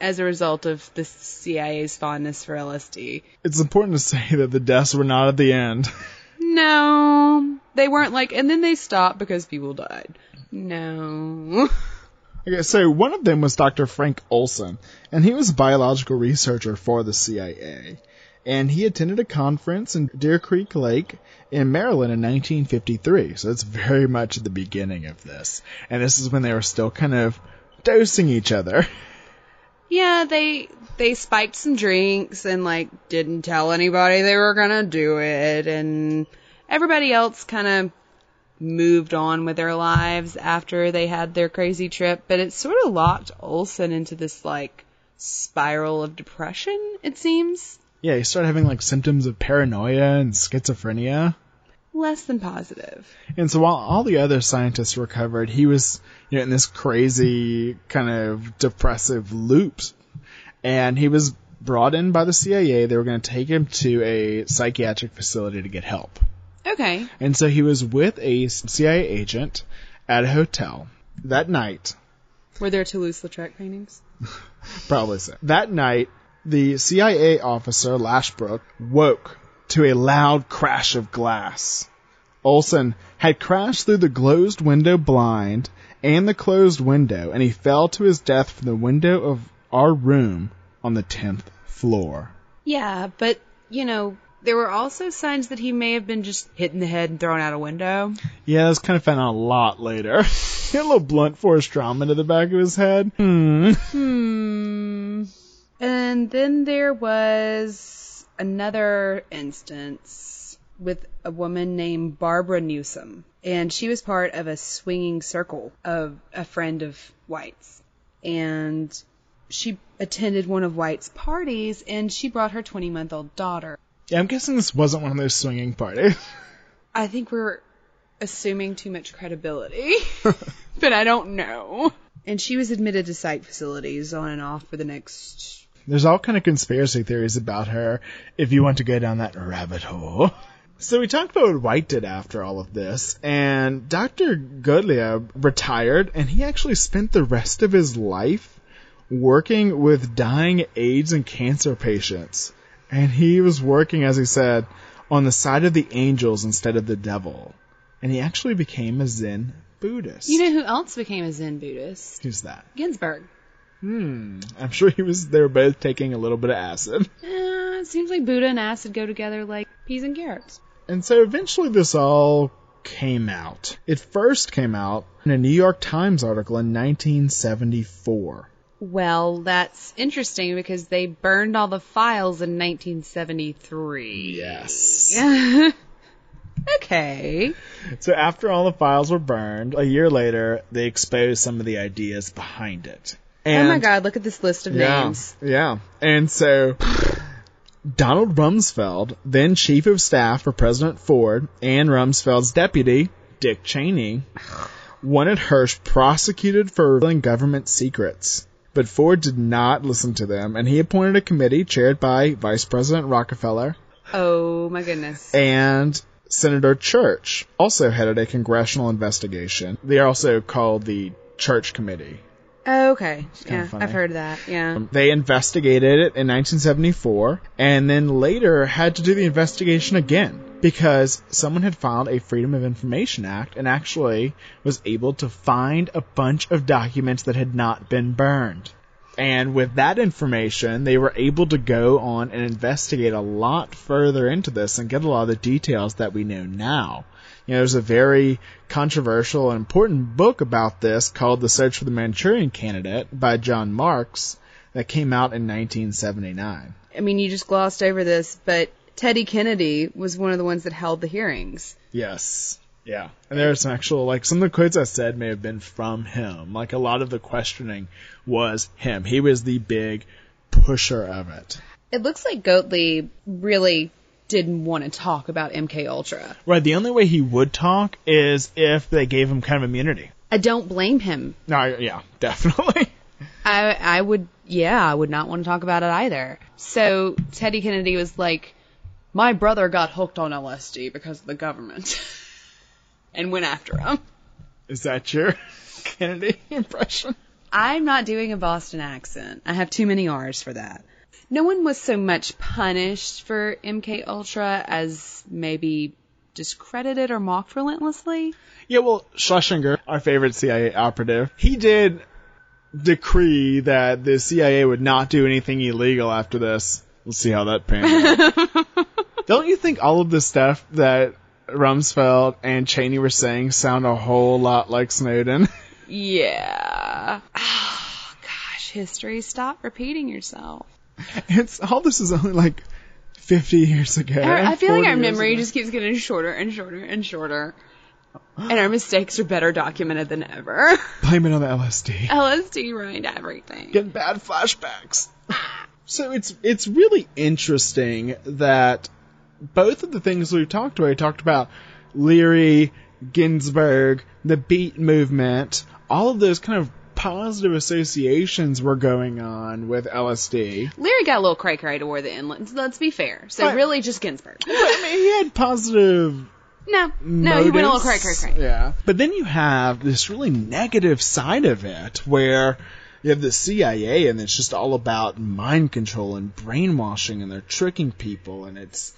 as a result of the CIA's fondness for LSD. It's important to say that the deaths were not at the end. No, they weren't like, and then they stopped because people died. No. Okay, so one of them was Dr. Frank Olson, and he was a biological researcher for the CIA. And he attended a conference in Deep Creek Lake in Maryland in 1953. So it's very much at the beginning of this. And this is when they were still kind of dosing each other. Yeah, they they spiked some drinks and like didn't tell anybody they were gonna do it, and everybody else kind of moved on with their lives after they had their crazy trip. But it sort of locked Olson into this like spiral of depression. It seems Yeah, he started having like symptoms of paranoia and schizophrenia. less than positive. And so while all the other scientists recovered, he was, you know, in this crazy kind of depressive loop. And he was brought in by the CIA. They were going to take him to a psychiatric facility to get help. Okay. And so he was with a CIA agent at a hotel. That night, Were there Toulouse-Lautrec paintings? Probably so. That night, the CIA officer Lashbrook woke to a loud crash of glass. Olson had crashed through the closed window blind and the closed window, and he fell to his death from the window of our room on the 10th floor. Yeah, but, you know, there were also signs that he may have been just hit in the head and thrown out a window. Yeah, that's kind of found out a lot later. he had a little blunt force trauma to the back of his head. Hmm. Hmm. And then there was another instance with a woman named Barbara Newsom. And she was part of a swinging circle of a friend of White's. And she attended one of White's parties and she brought her 20 month old daughter. Yeah, I'm guessing this wasn't one of those swinging parties. I think we're assuming too much credibility, but I don't know. And she was admitted to psych facilities on and off for the next. There's all kind of conspiracy theories about her if you want to go down that rabbit hole. So we talked about what White did after all of this, and Dr. Gottlieb retired, and he actually spent the rest of his life working with dying AIDS and cancer patients. And he was working, as he said, on the side of the angels instead of the devil. And he actually became a Zen Buddhist. You know who else became a Zen Buddhist? Who's that? Ginsberg. Hmm. I'm sure he was. They were both taking a little bit of acid. Eh, it seems like Buddha and acid go together like peas and carrots. And so eventually this all came out. It first came out in a New York Times article in 1974. Well, that's interesting because they burned all the files in 1973. Yes. okay. So after all the files were burned, a year later, they exposed some of the ideas behind it. oh my god, look at this list of yeah, names. Yeah. And so Donald Rumsfeld, then chief of staff for President Ford, and Rumsfeld's deputy, Dick Cheney, wanted Hersh prosecuted for revealing government secrets. But Ford did not listen to them, and he appointed a committee chaired by Vice President Rockefeller Oh my goodness. and Senator Church also headed a congressional investigation. They are also called the Church Committee. Oh, okay. Yeah. I've heard that. Yeah. Um, they investigated it in 1974 and then later had to do the investigation again because someone had filed a Freedom of Information Act and actually was able to find a bunch of documents that had not been burned. And with that information, they were able to go on and investigate a lot further into this and get a lot of the details that we know now. You know, there's a very controversial and important book about this called The Search for the Manchurian Candidate by John Marks that came out in 1979. I mean, you just glossed over this, but Teddy Kennedy was one of the ones that held the hearings. Yes. Yeah. And there are some actual, like, some of the quotes I said may have been from him. Like, a lot of the questioning was him. He was the big pusher of it. It looks like Gottlieb really didn't want to talk about MK Ultra. Right. The only way he would talk is if they gave him kind of immunity. I don't blame him. No, yeah, definitely. I I would yeah, I would not want to talk about it either. So Teddy Kennedy was like, My brother got hooked on LSD because of the government and went after him. Is that your Kennedy impression? I'm not doing a Boston accent. I have too many R's for that. No one was so much punished for MK Ultra as maybe discredited or mocked relentlessly. Yeah, well, Schlesinger, our favorite CIA operative, he did decree that the CIA would not do anything illegal after this. We'll see how that pans out. Don't you think all of the stuff that Rumsfeld and Cheney were saying sound a whole lot like Snowden? Yeah. Oh, gosh, history, stop repeating yourself. It's all this is only like 50 years ago. I I feel like our memory ago. just keeps getting shorter and shorter and shorter. And our mistakes are better documented than ever. blame it on the LSD. LSD ruined everything. Getting bad flashbacks. So it's it's really interesting that both of the things we've talked about, we talked about Leary, Ginsberg, the Beat movement, all of those kind of positive associations were going on with LSD. Leary got a little cray cray toward the end. Let's, let's be fair. So Right. really just Ginsberg. I mean, he had positive No, no, he went a little cray, cray, cray. Yeah. But then you have this really negative side of it where you have the CIA and it's just all about mind control and brainwashing and they're tricking people and it's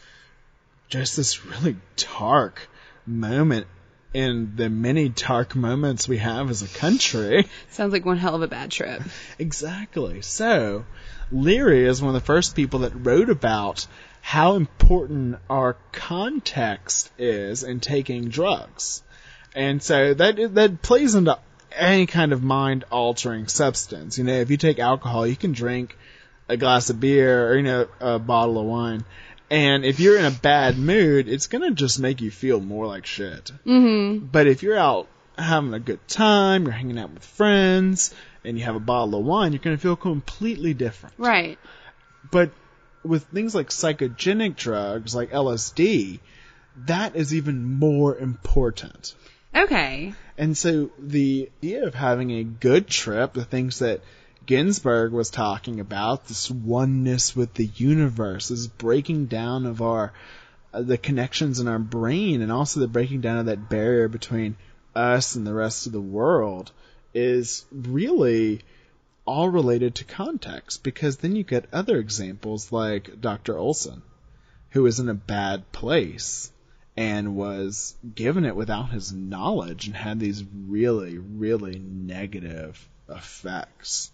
just this really dark moment in the many dark moments we have as a country. Sounds like one hell of a bad trip. Exactly. So, Leary is one of the first people that wrote about how important our context is in taking drugs. And so that that plays into any kind of mind altering substance. You know, if you take alcohol, you can drink a glass of beer or you know a bottle of wine. And if you're in a bad mood, it's gonna just make you feel more like shit. Mm-hmm. But if you're out having a good time, you're hanging out with friends, and you have a bottle of wine, you're gonna feel completely different. Right. But with things like psychogenic drugs, like LSD, that is even more important. Okay. And so the idea of having a good trip, the things that Ginsberg was talking about, this oneness with the universe, this breaking down of our uh, the connections in our brain, and also the breaking down of that barrier between us and the rest of the world, is really all related to context. Because then you get other examples like Dr. Olson, who was in a bad place and was given it without his knowledge and had these really, really negative effects.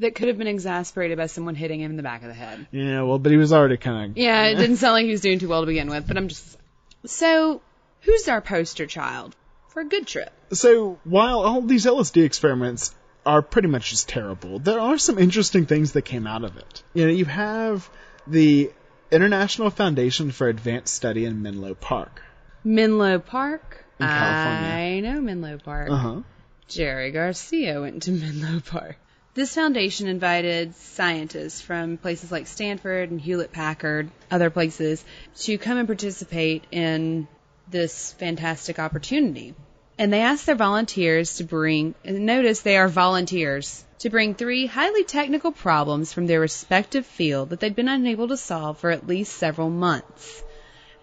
That could have been exasperated by someone hitting him in the back of the head. Yeah, well, but he was already kind of. Yeah, it didn't sound like he was doing too well to begin with, but I'm just. So, who's our poster child for a good trip? So, while all these LSD experiments are pretty much just terrible, there are some interesting things that came out of it. You know, you have the International Foundation for Advanced Study in Menlo Park. Menlo Park? In California. I know Menlo Park. Uh huh. Jerry Garcia went to Menlo Park. This foundation invited scientists from places like Stanford and Hewlett Packard, other places, to come and participate in this fantastic opportunity. And they asked their volunteers to bring, and notice they are volunteers, to bring three highly technical problems from their respective field that they'd been unable to solve for at least several months.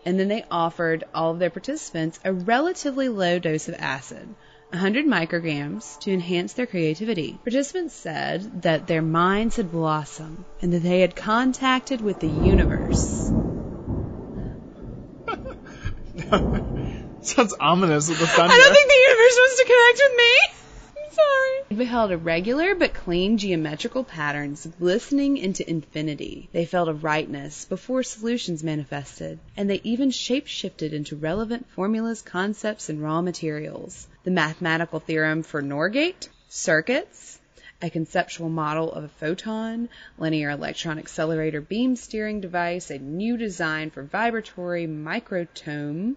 And then they offered all of their participants a relatively low dose of acid, 100 micrograms, to enhance their creativity. Participants said that their minds had blossomed and that they had contacted with the universe. Sounds ominous with the thunder. I don't think the universe wants to connect with me. Sorry. They beheld irregular but clean geometrical patterns glistening into infinity. They felt a rightness before solutions manifested, and they even shape-shifted into relevant formulas, concepts, and raw materials. The mathematical theorem for NOR gate, circuits, a conceptual model of a photon, linear electron accelerator beam steering device, a new design for vibratory microtome,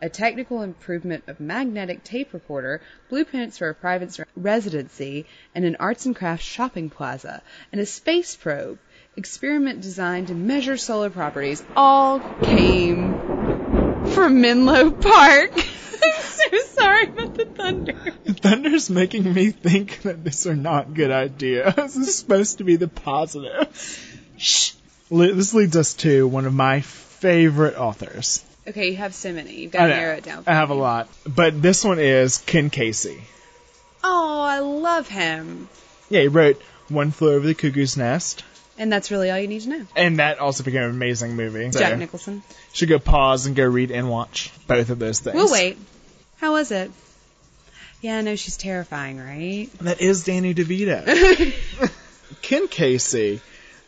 a technical improvement of magnetic tape recorder, blueprints for a private residency, and an arts and crafts shopping plaza, and a space probe, experiment designed to measure solar properties, all came from Menlo Park. I'm so sorry about the thunder. The Thunder's making me think that these are not good ideas. This is supposed to be the positive. Shh. This leads us to one of my favorite authors. Okay, you have so many. You've got to narrow it down. for I have a lot. But this one is Ken Kesey. Oh, I love him. Yeah, he wrote One Flew Over the Cuckoo's Nest. And that's really all you need to know. And that also became an amazing movie. So, Jack Nicholson. Should go pause and go read and watch both of those things. We'll wait. How was it? Yeah, I know she's terrifying, right? That is Danny DeVito. Ken Kesey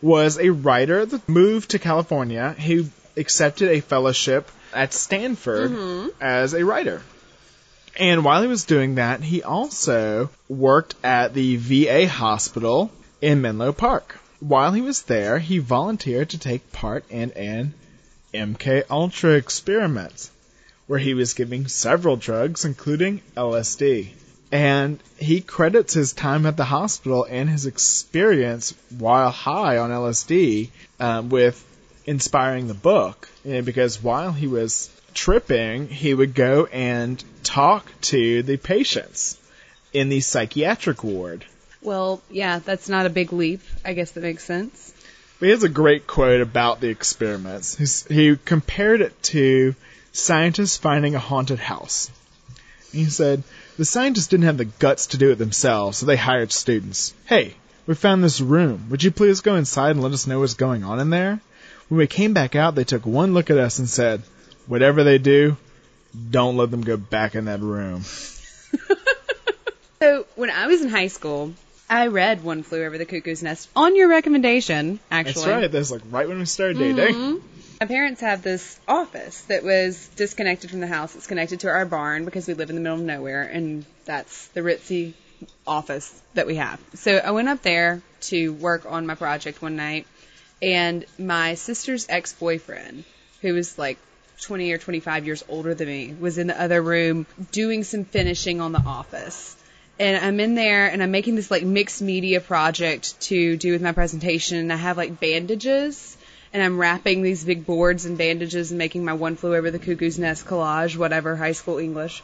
was a writer that moved to California. He accepted a fellowship at Stanford as a writer. And while he was doing that, he also worked at the VA hospital in Menlo Park. While he was there, he volunteered to take part in an MK Ultra experiment where he was giving several drugs including LSD. And he credits his time at the hospital and his experience while high on LSD um, with inspiring the book. And because while he was tripping, he would go and talk to the patients in the psychiatric ward. Well, yeah, that's not a big leap. I guess that makes sense. He has a great quote about the experiments. He's, he compared it to Scientists finding a haunted house. He said, the scientists didn't have the guts to do it themselves, so they hired students. Hey, we found this room. Would you please go inside and let us know what's going on in there? When we came back out, they took one look at us and said, whatever they do, don't let them go back in that room. so when I was in high school, I read One Flew Over the Cuckoo's Nest on your recommendation, actually. That's right. That's like right when we started dating. Mm-hmm. My parents have this office that was disconnected from the house. It's connected to our barn because we live in the middle of nowhere, and that's the ritzy office that we have. So I went up there to work on my project one night, and my sister's ex boyfriend, who was like 20 or 25 years older than me, was in the other room doing some finishing on the office. And I'm in there and I'm making this like mixed media project to do with my presentation, and I have like bandages and I'm wrapping these big boards and bandages and making my one flew over the cuckoo's nest collage, whatever, high school English.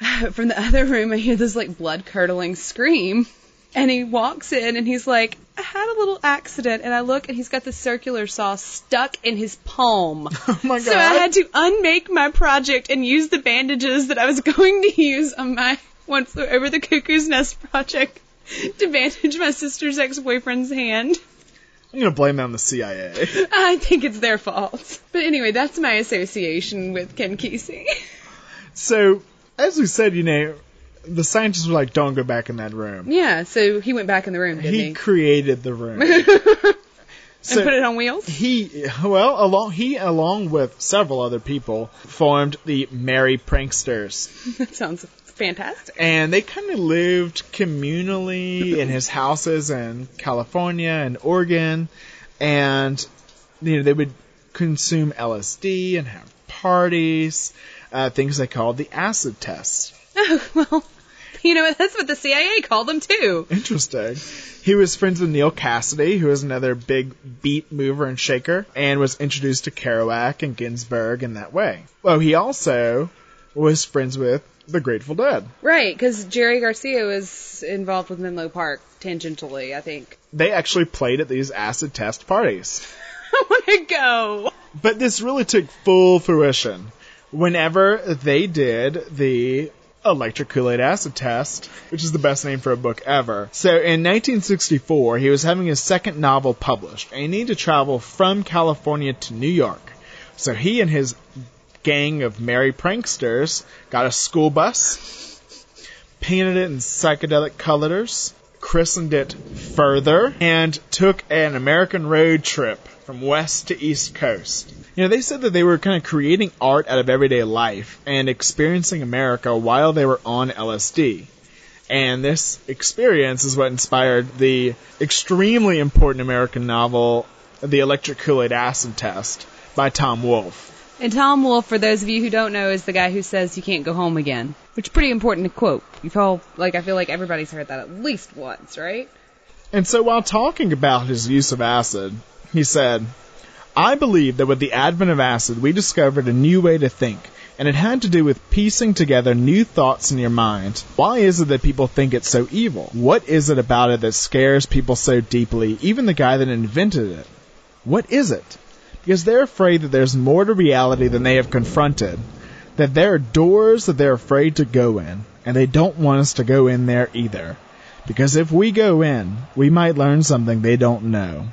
From the other room, I hear this like blood curdling scream. And he walks in and he's like, I had a little accident. And I look and he's got the circular saw stuck in his palm. Oh my god. So I had to unmake my project and use the bandages that I was going to use on my one flew over the cuckoo's nest project to bandage my sister's ex-boyfriend's hand. I'm gonna blame that on the CIA. I think it's their fault. But anyway, that's my association with Ken Kesey. So, as we said, you know, the scientists were like, "Don't go back in that room." Yeah, so he went back in the room, didn't he? he? created the room. and put it on wheels. He well, along he along with several other people formed the Merry Pranksters. that sounds fantastic. And they kind of lived communally in his houses in California and Oregon, and you know they would consume LSD and have parties, uh, things they called the acid test. Oh well, you know that's what the CIA called them too. Interesting. He was friends with Neal Cassady, who was another big beat mover and shaker, and was introduced to Kerouac and Ginsberg in that way. Well, he also was friends with the Grateful Dead. Right, because Jerry Garcia was involved with Menlo Park tangentially, I think. They actually played at these acid test parties. I want to go. But this really took full fruition whenever they did the electric Kool-Aid acid test, which is the best name for a book ever. So in 1964, he was having his second novel published, and he needed to travel from California to New York. So he and his gang of merry pranksters got a school bus, painted it in psychedelic colors, christened it Further, and took an American road trip from west to east coast. You know, they said that they were kind of creating art out of everyday life and experiencing America while they were on LSD. And this experience is what inspired the extremely important American novel, The Electric Kool-Aid Acid Test, by Tom Wolfe. And Tom Wolfe, for those of you who don't know, is the guy who says you can't go home again. Which is pretty important to quote. You've all, like, I feel like everybody's heard that at least once, right? And so while talking about his use of acid, he said, I believe that with the advent of acid, we discovered a new way to think, and it had to do with piecing together new thoughts in your mind. Why is it that people think it's so evil? What is it about it that scares people so deeply, even the guy that invented it? What is it? Because they're afraid that there's more to reality than they have confronted, that there are doors that they're afraid to go in, and they don't want us to go in there either. Because if we go in, we might learn something they don't know,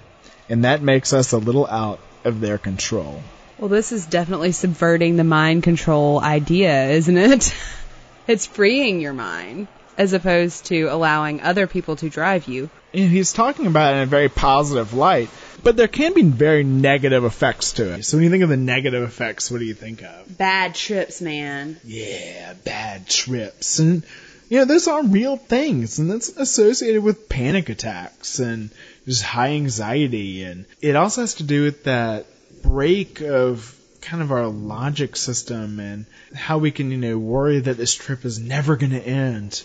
and that makes us a little out of their control. Well, this is definitely subverting the mind control idea, isn't it? it's freeing your mind as opposed to allowing other people to drive you. And he's talking about it in a very positive light, but there can be very negative effects to it. So when you think of the negative effects, what do you think of? Bad trips, man. Yeah, bad trips. And, you know, those are real things, and that's associated with panic attacks and just high anxiety. And it also has to do with that break of kind of our logic system and how we can, you know, worry that this trip is never going to end.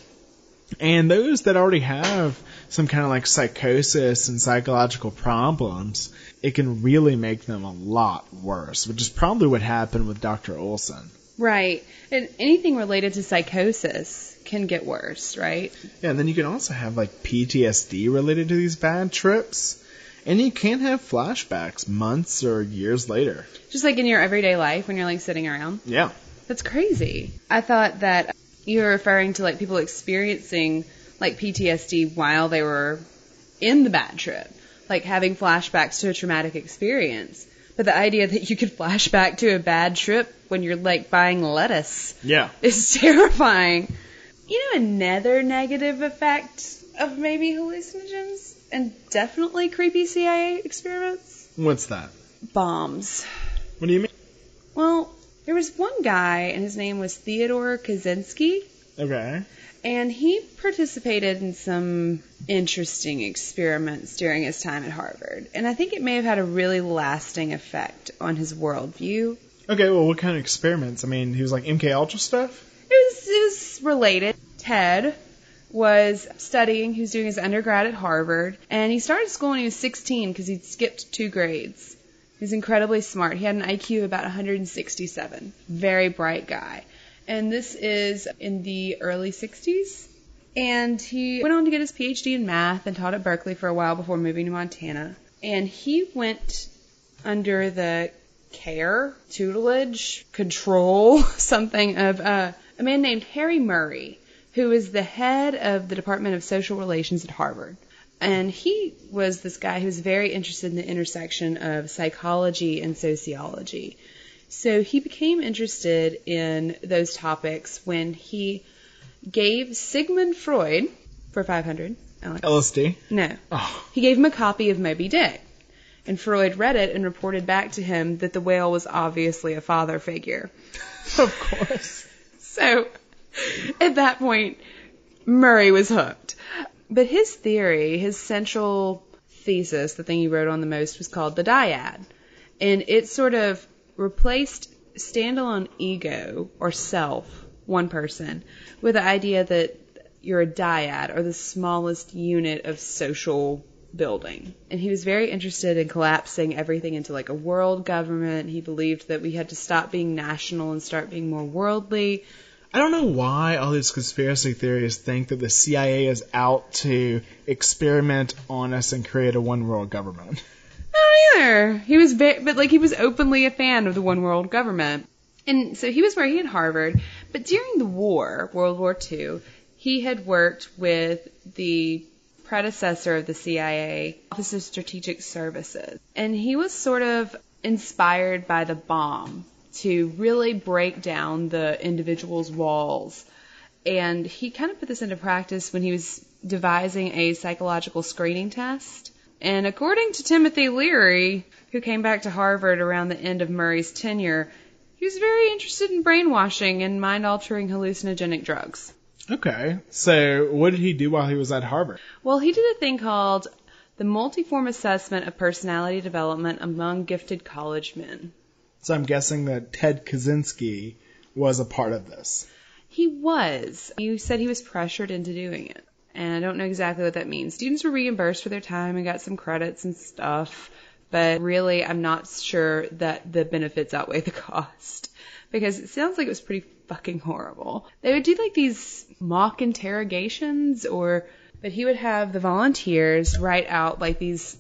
And those that already have some kind of like psychosis and psychological problems, it can really make them a lot worse, which is probably what happened with Dr. Olson. Right. And anything related to psychosis can get worse, right? Yeah, and then you can also have like PTSD related to these bad trips. And you can have flashbacks months or years later. Just like in your everyday life when you're like sitting around. Yeah. That's crazy. I thought that you were referring to like people experiencing like PTSD while they were in the bad trip, like having flashbacks to a traumatic experience. But the idea that you could flash back to a bad trip when you're like buying lettuce Yeah. is terrifying. You know, another negative effect of maybe hallucinogens and definitely creepy CIA experiments? What's that? Bombs. What do you mean? Well, there was one guy, and his name was Theodore Kaczynski, Okay. and he participated in some interesting experiments during his time at Harvard. And I think it may have had a really lasting effect on his worldview. Okay, well, what kind of experiments? I mean, he was like MK Ultra stuff? It was, it was related. Ted was studying, he was doing his undergrad at Harvard, and he started school when he was 16 because he'd skipped two grades. He was incredibly smart. He had an IQ of about 167. Very bright guy. And this is in the early 60s. And he went on to get his PhD in math and taught at Berkeley for a while before moving to Montana. And he went under the care, tutelage, control, something of uh, a man named Harry Murray, who is the head of the Department of Social Relations at Harvard. And he was this guy who was very interested in the intersection of psychology and sociology. So he became interested in those topics when he gave Sigmund Freud for 500. Alex. LSD? No. Oh. He gave him a copy of Moby Dick. And Freud read it and reported back to him that the whale was obviously a father figure. Of course. So at that point, Murray was hooked. But his theory, his central thesis, the thing he wrote on the most, was called the dyad. And it sort of replaced standalone ego or self, one person, with the idea that you're a dyad or the smallest unit of social building. And he was very interested in collapsing everything into like a world government. He believed that we had to stop being national and start being more worldly. I don't know why all these conspiracy theories think that the CIA is out to experiment on us and create a one world government. I don't either. He was very, but like he was openly a fan of the one world government. And so he was working at Harvard, but during the war, World War II, he had worked with the predecessor of the CIA, Office of Strategic Services. And he was sort of inspired by the bomb to really break down the individual's walls. And he kind of put this into practice when he was devising a psychological screening test. And according to Timothy Leary, who came back to Harvard around the end of Murray's tenure, he was very interested in brainwashing and mind altering hallucinogenic drugs. Okay. So, what did he do while he was at Harvard? Well, he did a thing called the multiform assessment of personality development among gifted college men. So, I'm guessing that Ted Kaczynski was a part of this. He was. You said he was pressured into doing it. And I don't know exactly what that means. Students were reimbursed for their time and got some credits and stuff. But really, I'm not sure that the benefits outweigh the cost. Because it sounds like it was pretty fucking horrible. They would do like these mock interrogations or, but he would have the volunteers write out like these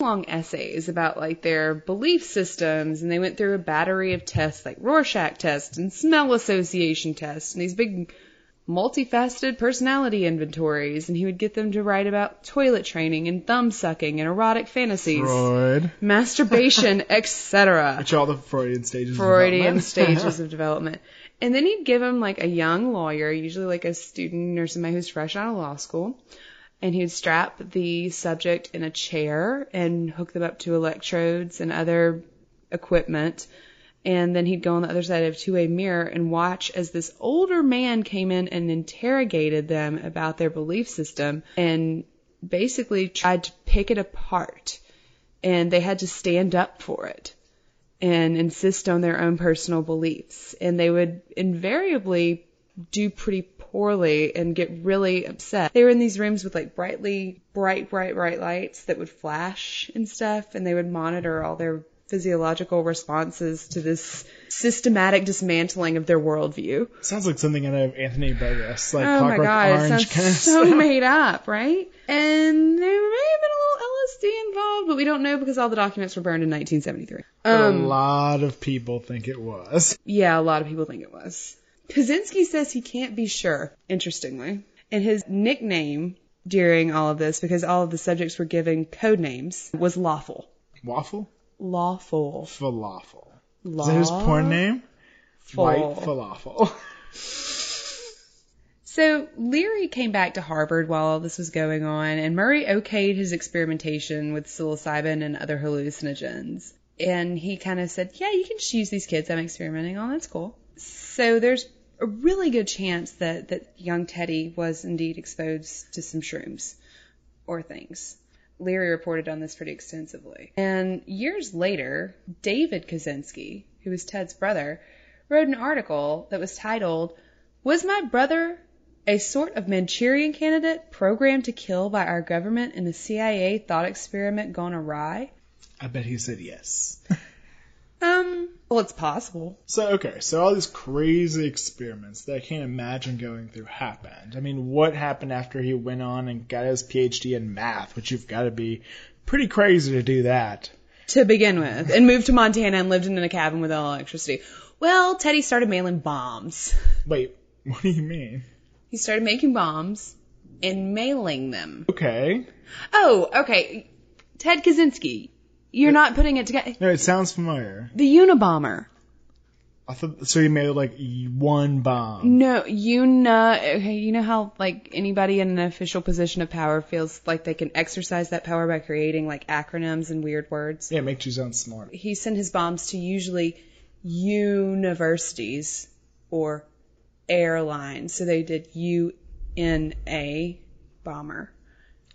long essays about like their belief systems and they went through a battery of tests like Rorschach tests and smell association tests and these big multifaceted personality inventories and he would get them to write about toilet training and thumb sucking and erotic fantasies, Freud. masturbation, etc. Which are all the Freudian stages. Freudian of stages of development. And then he'd give them like a young lawyer, usually like a student or somebody who's fresh out of law school, and he would strap the subject in a chair and hook them up to electrodes and other equipment. And then he'd go on the other side of a two-way mirror and watch as this older man came in and interrogated them about their belief system and basically tried to pick it apart. And they had to stand up for it and insist on their own personal beliefs. And they would invariably do pretty poorly and get really upset. They were in these rooms with like brightly, bright, bright, bright lights that would flash and stuff, and they would monitor all their physiological responses to this systematic dismantling of their worldview. Sounds like something out of Anthony Burgess, like oh my Clockwork god, it Orange sounds kind of so stuff. made up, right? And there may have been a little LSD involved, but we don't know because all the documents were burned in 1973. a Um, lot of people think it was. yeah, a lot of people think it was. Kaczynski says he can't be sure, interestingly. And his nickname during all of this, because all of the subjects were given code names, was Lawful. Waffle? Lawful. Falafel. Is Law. that his porn name? White falafel. So Leary came back to Harvard while all this was going on, and Murray okayed his experimentation with psilocybin and other hallucinogens. And he kind of said, "Yeah, you can just use these kids I'm experimenting on. That's cool." So there's a really good chance that that young Teddy was indeed exposed to some shrooms or things. Leary reported on this pretty extensively. And years later, David Kaczynski, who was Ted's brother, wrote an article that was titled, Was My Brother a Sort of Manchurian Candidate Programmed to Kill by Our Government in a CIA Thought Experiment Gone Awry? I bet he said yes. Um, well, it's possible. So okay, so all these crazy experiments that I can't imagine going through happened. I mean, what happened after he went on and got his PhD in math, which you've got to be pretty crazy to do that. To begin with, and moved to Montana and lived in a cabin with electricity. Well, Teddy started mailing bombs. Wait, what do you mean? He started making bombs and mailing them. Okay. Oh, okay. Ted Kaczynski. You're not putting it together. No, it sounds familiar. The Unabomber. I thought so. He made like one bomb. No, Una. Okay, you know how like anybody in an official position of power feels like they can exercise that power by creating like acronyms and weird words. Yeah, it makes you sound smart. He sent his bombs to usually universities or airlines. So they did U N A bomber.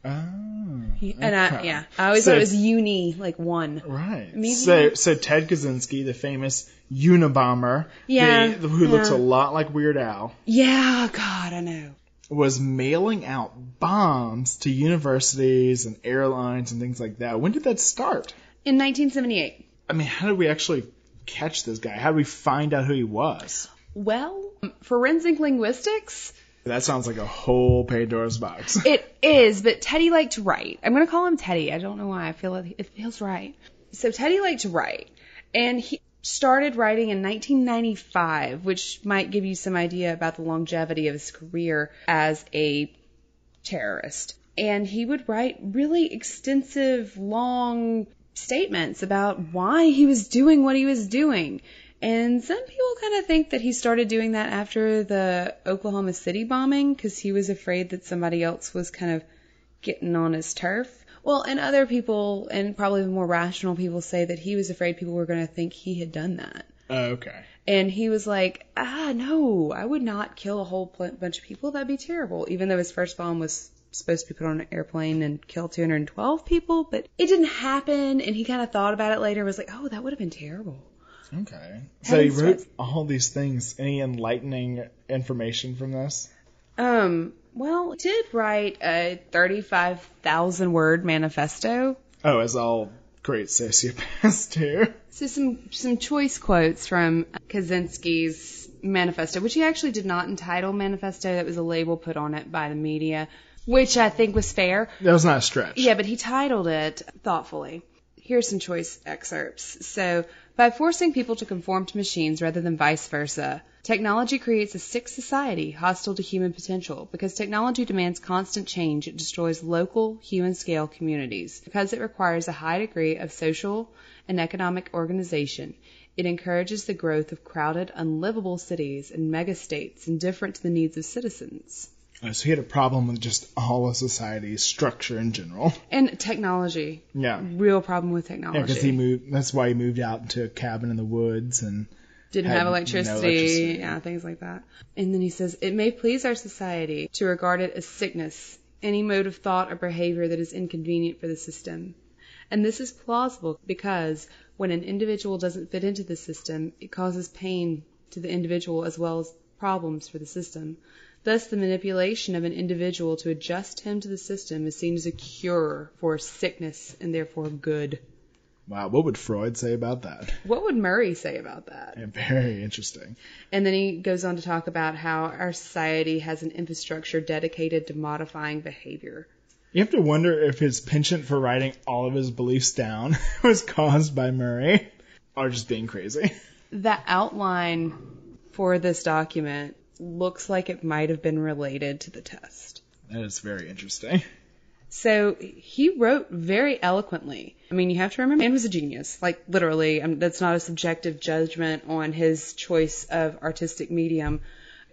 Oh. He, and I, yeah, I always So- thought it was uni, like one. Right. Maybe- So, so Ted Kaczynski, the famous Unabomber, Yeah, the- who looks a lot like Weird Al, Yeah, God, I know. was mailing out bombs to universities and airlines and things like that. When did that start? In 1978. I mean, how did we actually catch this guy? How did we find out who he was? Well, um, forensic linguistics. That sounds like a whole Pandora's box. It is, but Teddy liked to write. I'm gonna call him Teddy. I don't know why. I feel like it feels right. So Teddy liked to write, and he started writing in 1995, which might give you some idea about the longevity of his career as a terrorist. And he would write really extensive, long statements about why he was doing what he was doing. And some people kind of think that he started doing that after the Oklahoma City bombing because he was afraid that somebody else was kind of getting on his turf. Well, and other people, and probably the more rational people, say that he was afraid people were going to think he had done that. Oh, okay. And he was like, ah, no, I would not kill a whole pl- bunch of people. That'd be terrible. Even though his first bomb was supposed to be put on an airplane and kill 212 people, but it didn't happen. And he kind of thought about it later, and was like, oh, that would have been terrible. Okay. So he wrote all these things. Any enlightening information from this? Um, well, he did write a 35,000 word manifesto. Oh, as all great sociopaths do. So some some choice quotes from Kaczynski's manifesto, which he actually did not entitle manifesto. That was a label put on it by the media, which I think was fair. That was not a stretch. Yeah, but he titled it thoughtfully. Here's some choice excerpts. So, by forcing people to conform to machines rather than vice versa, technology creates a sick society hostile to human potential. Because technology demands constant change, it destroys local, human scale communities. Because it requires a high degree of social and economic organization, it encourages the growth of crowded, unlivable cities and megastates indifferent to the needs of citizens. Uh, So he had a problem with just all of society's structure in general. And technology. Yeah. Real problem with technology. Yeah, because he moved. That's why he moved out into a cabin in the woods and didn't have no electricity, electricity. yeah, things like that. And then he says, it may please our society to regard it as sickness, any mode of thought or behavior that is inconvenient for the system. And this is plausible because when an individual doesn't fit into the system, it causes pain to the individual as well as problems for the system. Thus, the manipulation of an individual to adjust him to the system is seen as a cure for sickness and therefore good. wow, what would Freud say about that? What would Murray say about that? Yeah, very interesting. And then he goes on to talk about how our society has an infrastructure dedicated to modifying behavior. You have to wonder if his penchant for writing all of his beliefs down was caused by Murray or just being crazy. The outline for this document looks like it might have been related to the test. That is very interesting. So he wrote very eloquently. I mean, you have to remember, man was a genius. Like literally, I mean, that's not a subjective judgment on his choice of artistic medium.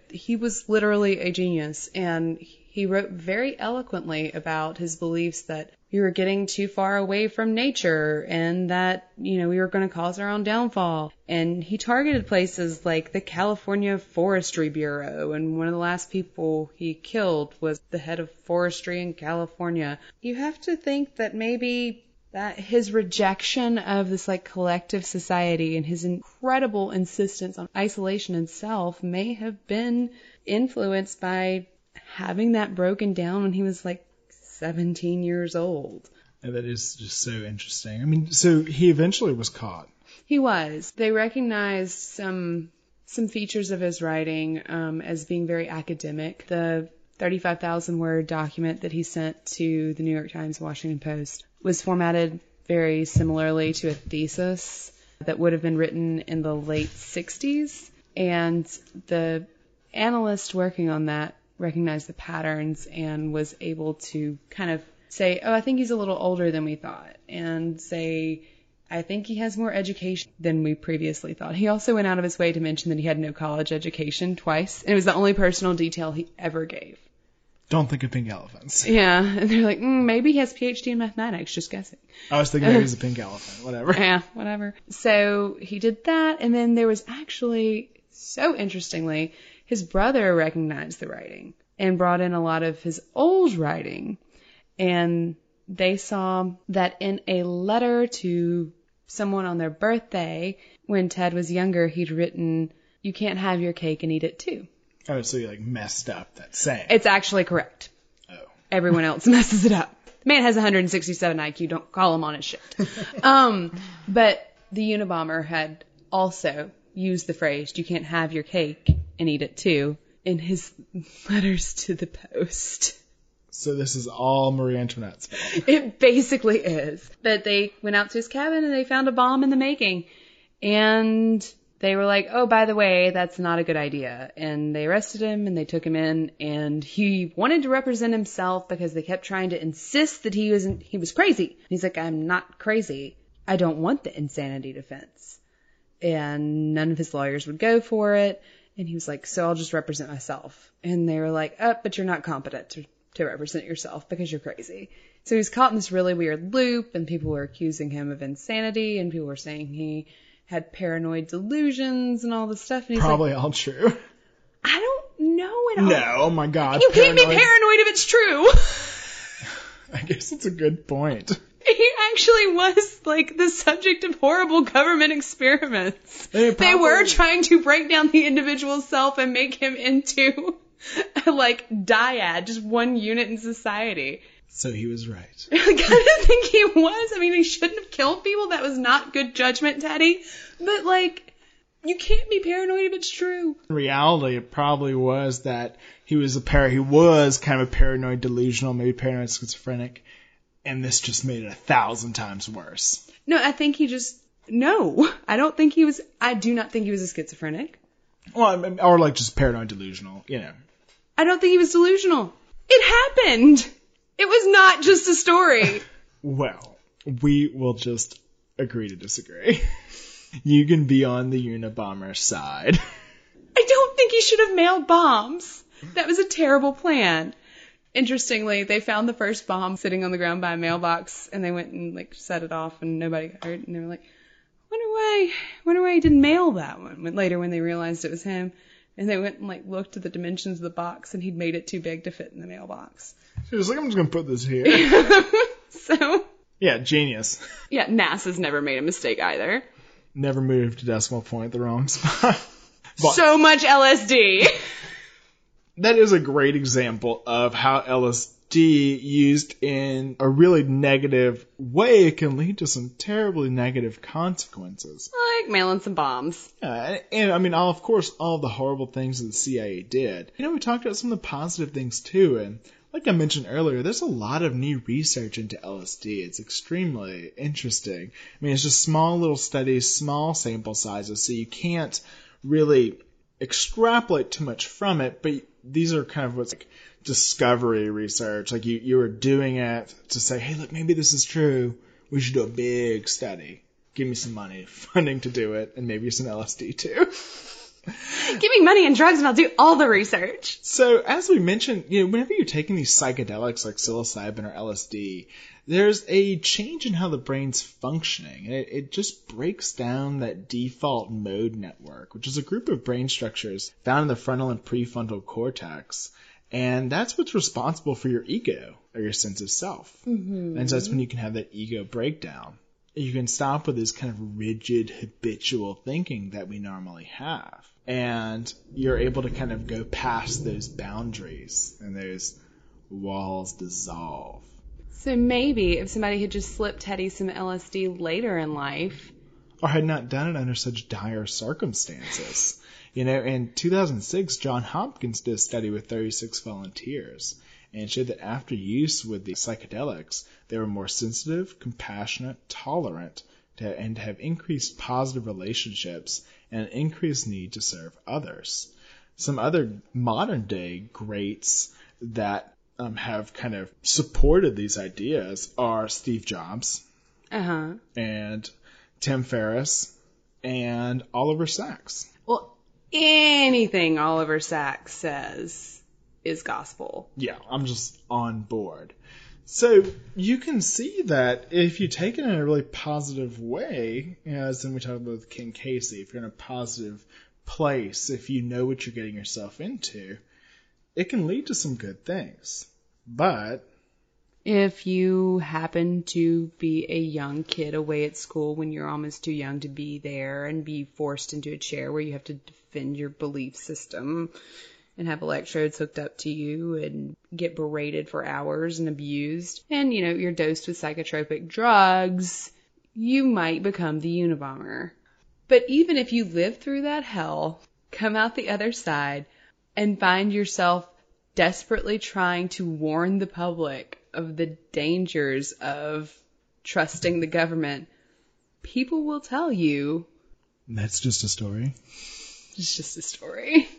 He was literally a genius, and he wrote very eloquently about his beliefs that we were getting too far away from nature and that, you know, we were going to cause our own downfall. And he targeted places like the California Forestry Bureau. And one of the last people he killed was the head of forestry in California. You have to think that maybe that his rejection of this like collective society and his incredible insistence on isolation and self may have been influenced by having that broken down when he was like 17 years old. And that is just so interesting. I mean, so he eventually was caught. He was. They recognized some some features of his writing um, as being very academic. The 35,000 word document that he sent to the New York Times, Washington Post was formatted very similarly to a thesis that would have been written in the late 60s. And the analyst working on that recognized the patterns and was able to kind of say, oh, I think he's a little older than we thought, and say, I think he has more education than we previously thought. He also went out of his way to mention that he had no college education twice, and it was the only personal detail he ever gave. Don't think of pink elephants. Yeah, and they're like, mm, maybe he has PhD in mathematics, just guessing. I was thinking maybe he's a pink elephant, whatever. Yeah, whatever. So he did that, and then there was actually, so interestingly, his brother recognized the writing and brought in a lot of his old writing. And they saw that in a letter to someone on their birthday, when Ted was younger, he'd written, You can't have your cake and eat it too. Oh, so you like messed up that saying. It's actually correct. Oh. Everyone else messes it up. The man has 167 IQ. Don't call him on his shit. um, but the Unabomber had also used the phrase, you can't have your cake and eat it too, in his letters to the post. So this is all Marie Antoinette's fault. It basically is. But they went out to his cabin and they found a bomb in the making. And they were like, oh, by the way, that's not a good idea. And they arrested him and they took him in and he wanted to represent himself because they kept trying to insist that he was he was crazy. He's like, I'm not crazy. I don't want the insanity defense. And none of his lawyers would go for it. And he was like, so I'll just represent myself. And they were like, oh, but you're not competent to, to represent yourself because you're crazy. So he was caught in this really weird loop and people were accusing him of insanity and people were saying he had paranoid delusions and all this stuff. And he's Probably like, all true. I don't know it all. No, oh my god. You can't be paranoid- paranoid if it's true. I guess it's a good point. He actually was like the subject of horrible government experiments. They They were trying to break down the individual self and make him into a like dyad, just one unit in society. So he was right. I kind of think he was. I mean, he shouldn't have killed people. That was not good judgment, Teddy. But like, you can't be paranoid if it's true. In reality, it probably was that he was a par- he was kind of a paranoid delusional, maybe paranoid schizophrenic, and this just made it a thousand times worse. No, I think he just no. I don't think he was. I do not think he was a schizophrenic. Well, I mean, or like just paranoid delusional, you know. I don't think he was delusional. It happened. It was not just a story. Well, we will just agree to disagree. you can be on the Unabomber side. I don't think he should have mailed bombs. That was a terrible plan. Interestingly, they found the first bomb sitting on the ground by a mailbox, and they went and like set it off, and nobody got hurt. And they were like, "Wonder why? Wonder why he didn't mail that one." When later, when they realized it was him, and they went and like looked at the dimensions of the box, and he'd made it too big to fit in the mailbox. She was like, I'm just gonna put this here. So yeah, genius. yeah, NASA's never made a mistake either. Never moved a decimal point the wrong spot. But- So much LSD. that is a great example of how LSD used in a really negative way it can lead to some terribly negative consequences. like mailing some bombs. Yeah, and, and I mean, all, of course, all the horrible things that the CIA did. You know, we talked about some of the positive things too, and like I mentioned earlier, there's a lot of new research into LSD. It's extremely interesting. I mean, it's just small little studies, small sample sizes, so you can't really extrapolate too much from it, but these are kind of what's like discovery research. Like you, you were doing it to say, hey, look, maybe this is true. We should do a big study. Give me some money, funding to do it, and maybe some LSD too. Give me money and drugs and I'll do all the research. So, as we mentioned, you know, whenever you're taking these psychedelics like psilocybin or LSD, there's a change in how the brain's functioning. And it, it just breaks down that default mode network, which is a group of brain structures found in the frontal and prefrontal cortex. And that's what's responsible for your ego or your sense of self. Mm-hmm. And so that's when you can have that ego breakdown. You can stop with this kind of rigid, habitual thinking that we normally have. And you're able to kind of go past those boundaries and those walls dissolve. So maybe if somebody had just slipped Teddy some LSD later in life, or had not done it under such dire circumstances. You know, in 2006, John Hopkins did a study with 36 volunteers and showed that after use with the psychedelics, they were more sensitive, compassionate, tolerant, to, and have increased positive relationships and an increased need to serve others. Some other modern day greats that um, have kind of supported these ideas are Steve Jobs uh-huh. and Tim Ferriss and Oliver Sacks. Well, anything Oliver Sacks says is gospel. Yeah, I'm just on board. So you can see that if you take it in a really positive way, as in we talked about with Ken Kesey, if you're in a positive place, if you know what you're getting yourself into, it can lead to some good things. But if you happen to be a young kid away at school when you're almost too young to be there and be forced into a chair where you have to defend your belief system and have electrodes hooked up to you and get berated for hours and abused, and you know, you're dosed with psychotropic drugs, you might become the Unabomber. But even if you live through that hell, come out the other side, and find yourself desperately trying to warn the public of the dangers of trusting the government, people will tell you. That's just a story. It's just a story.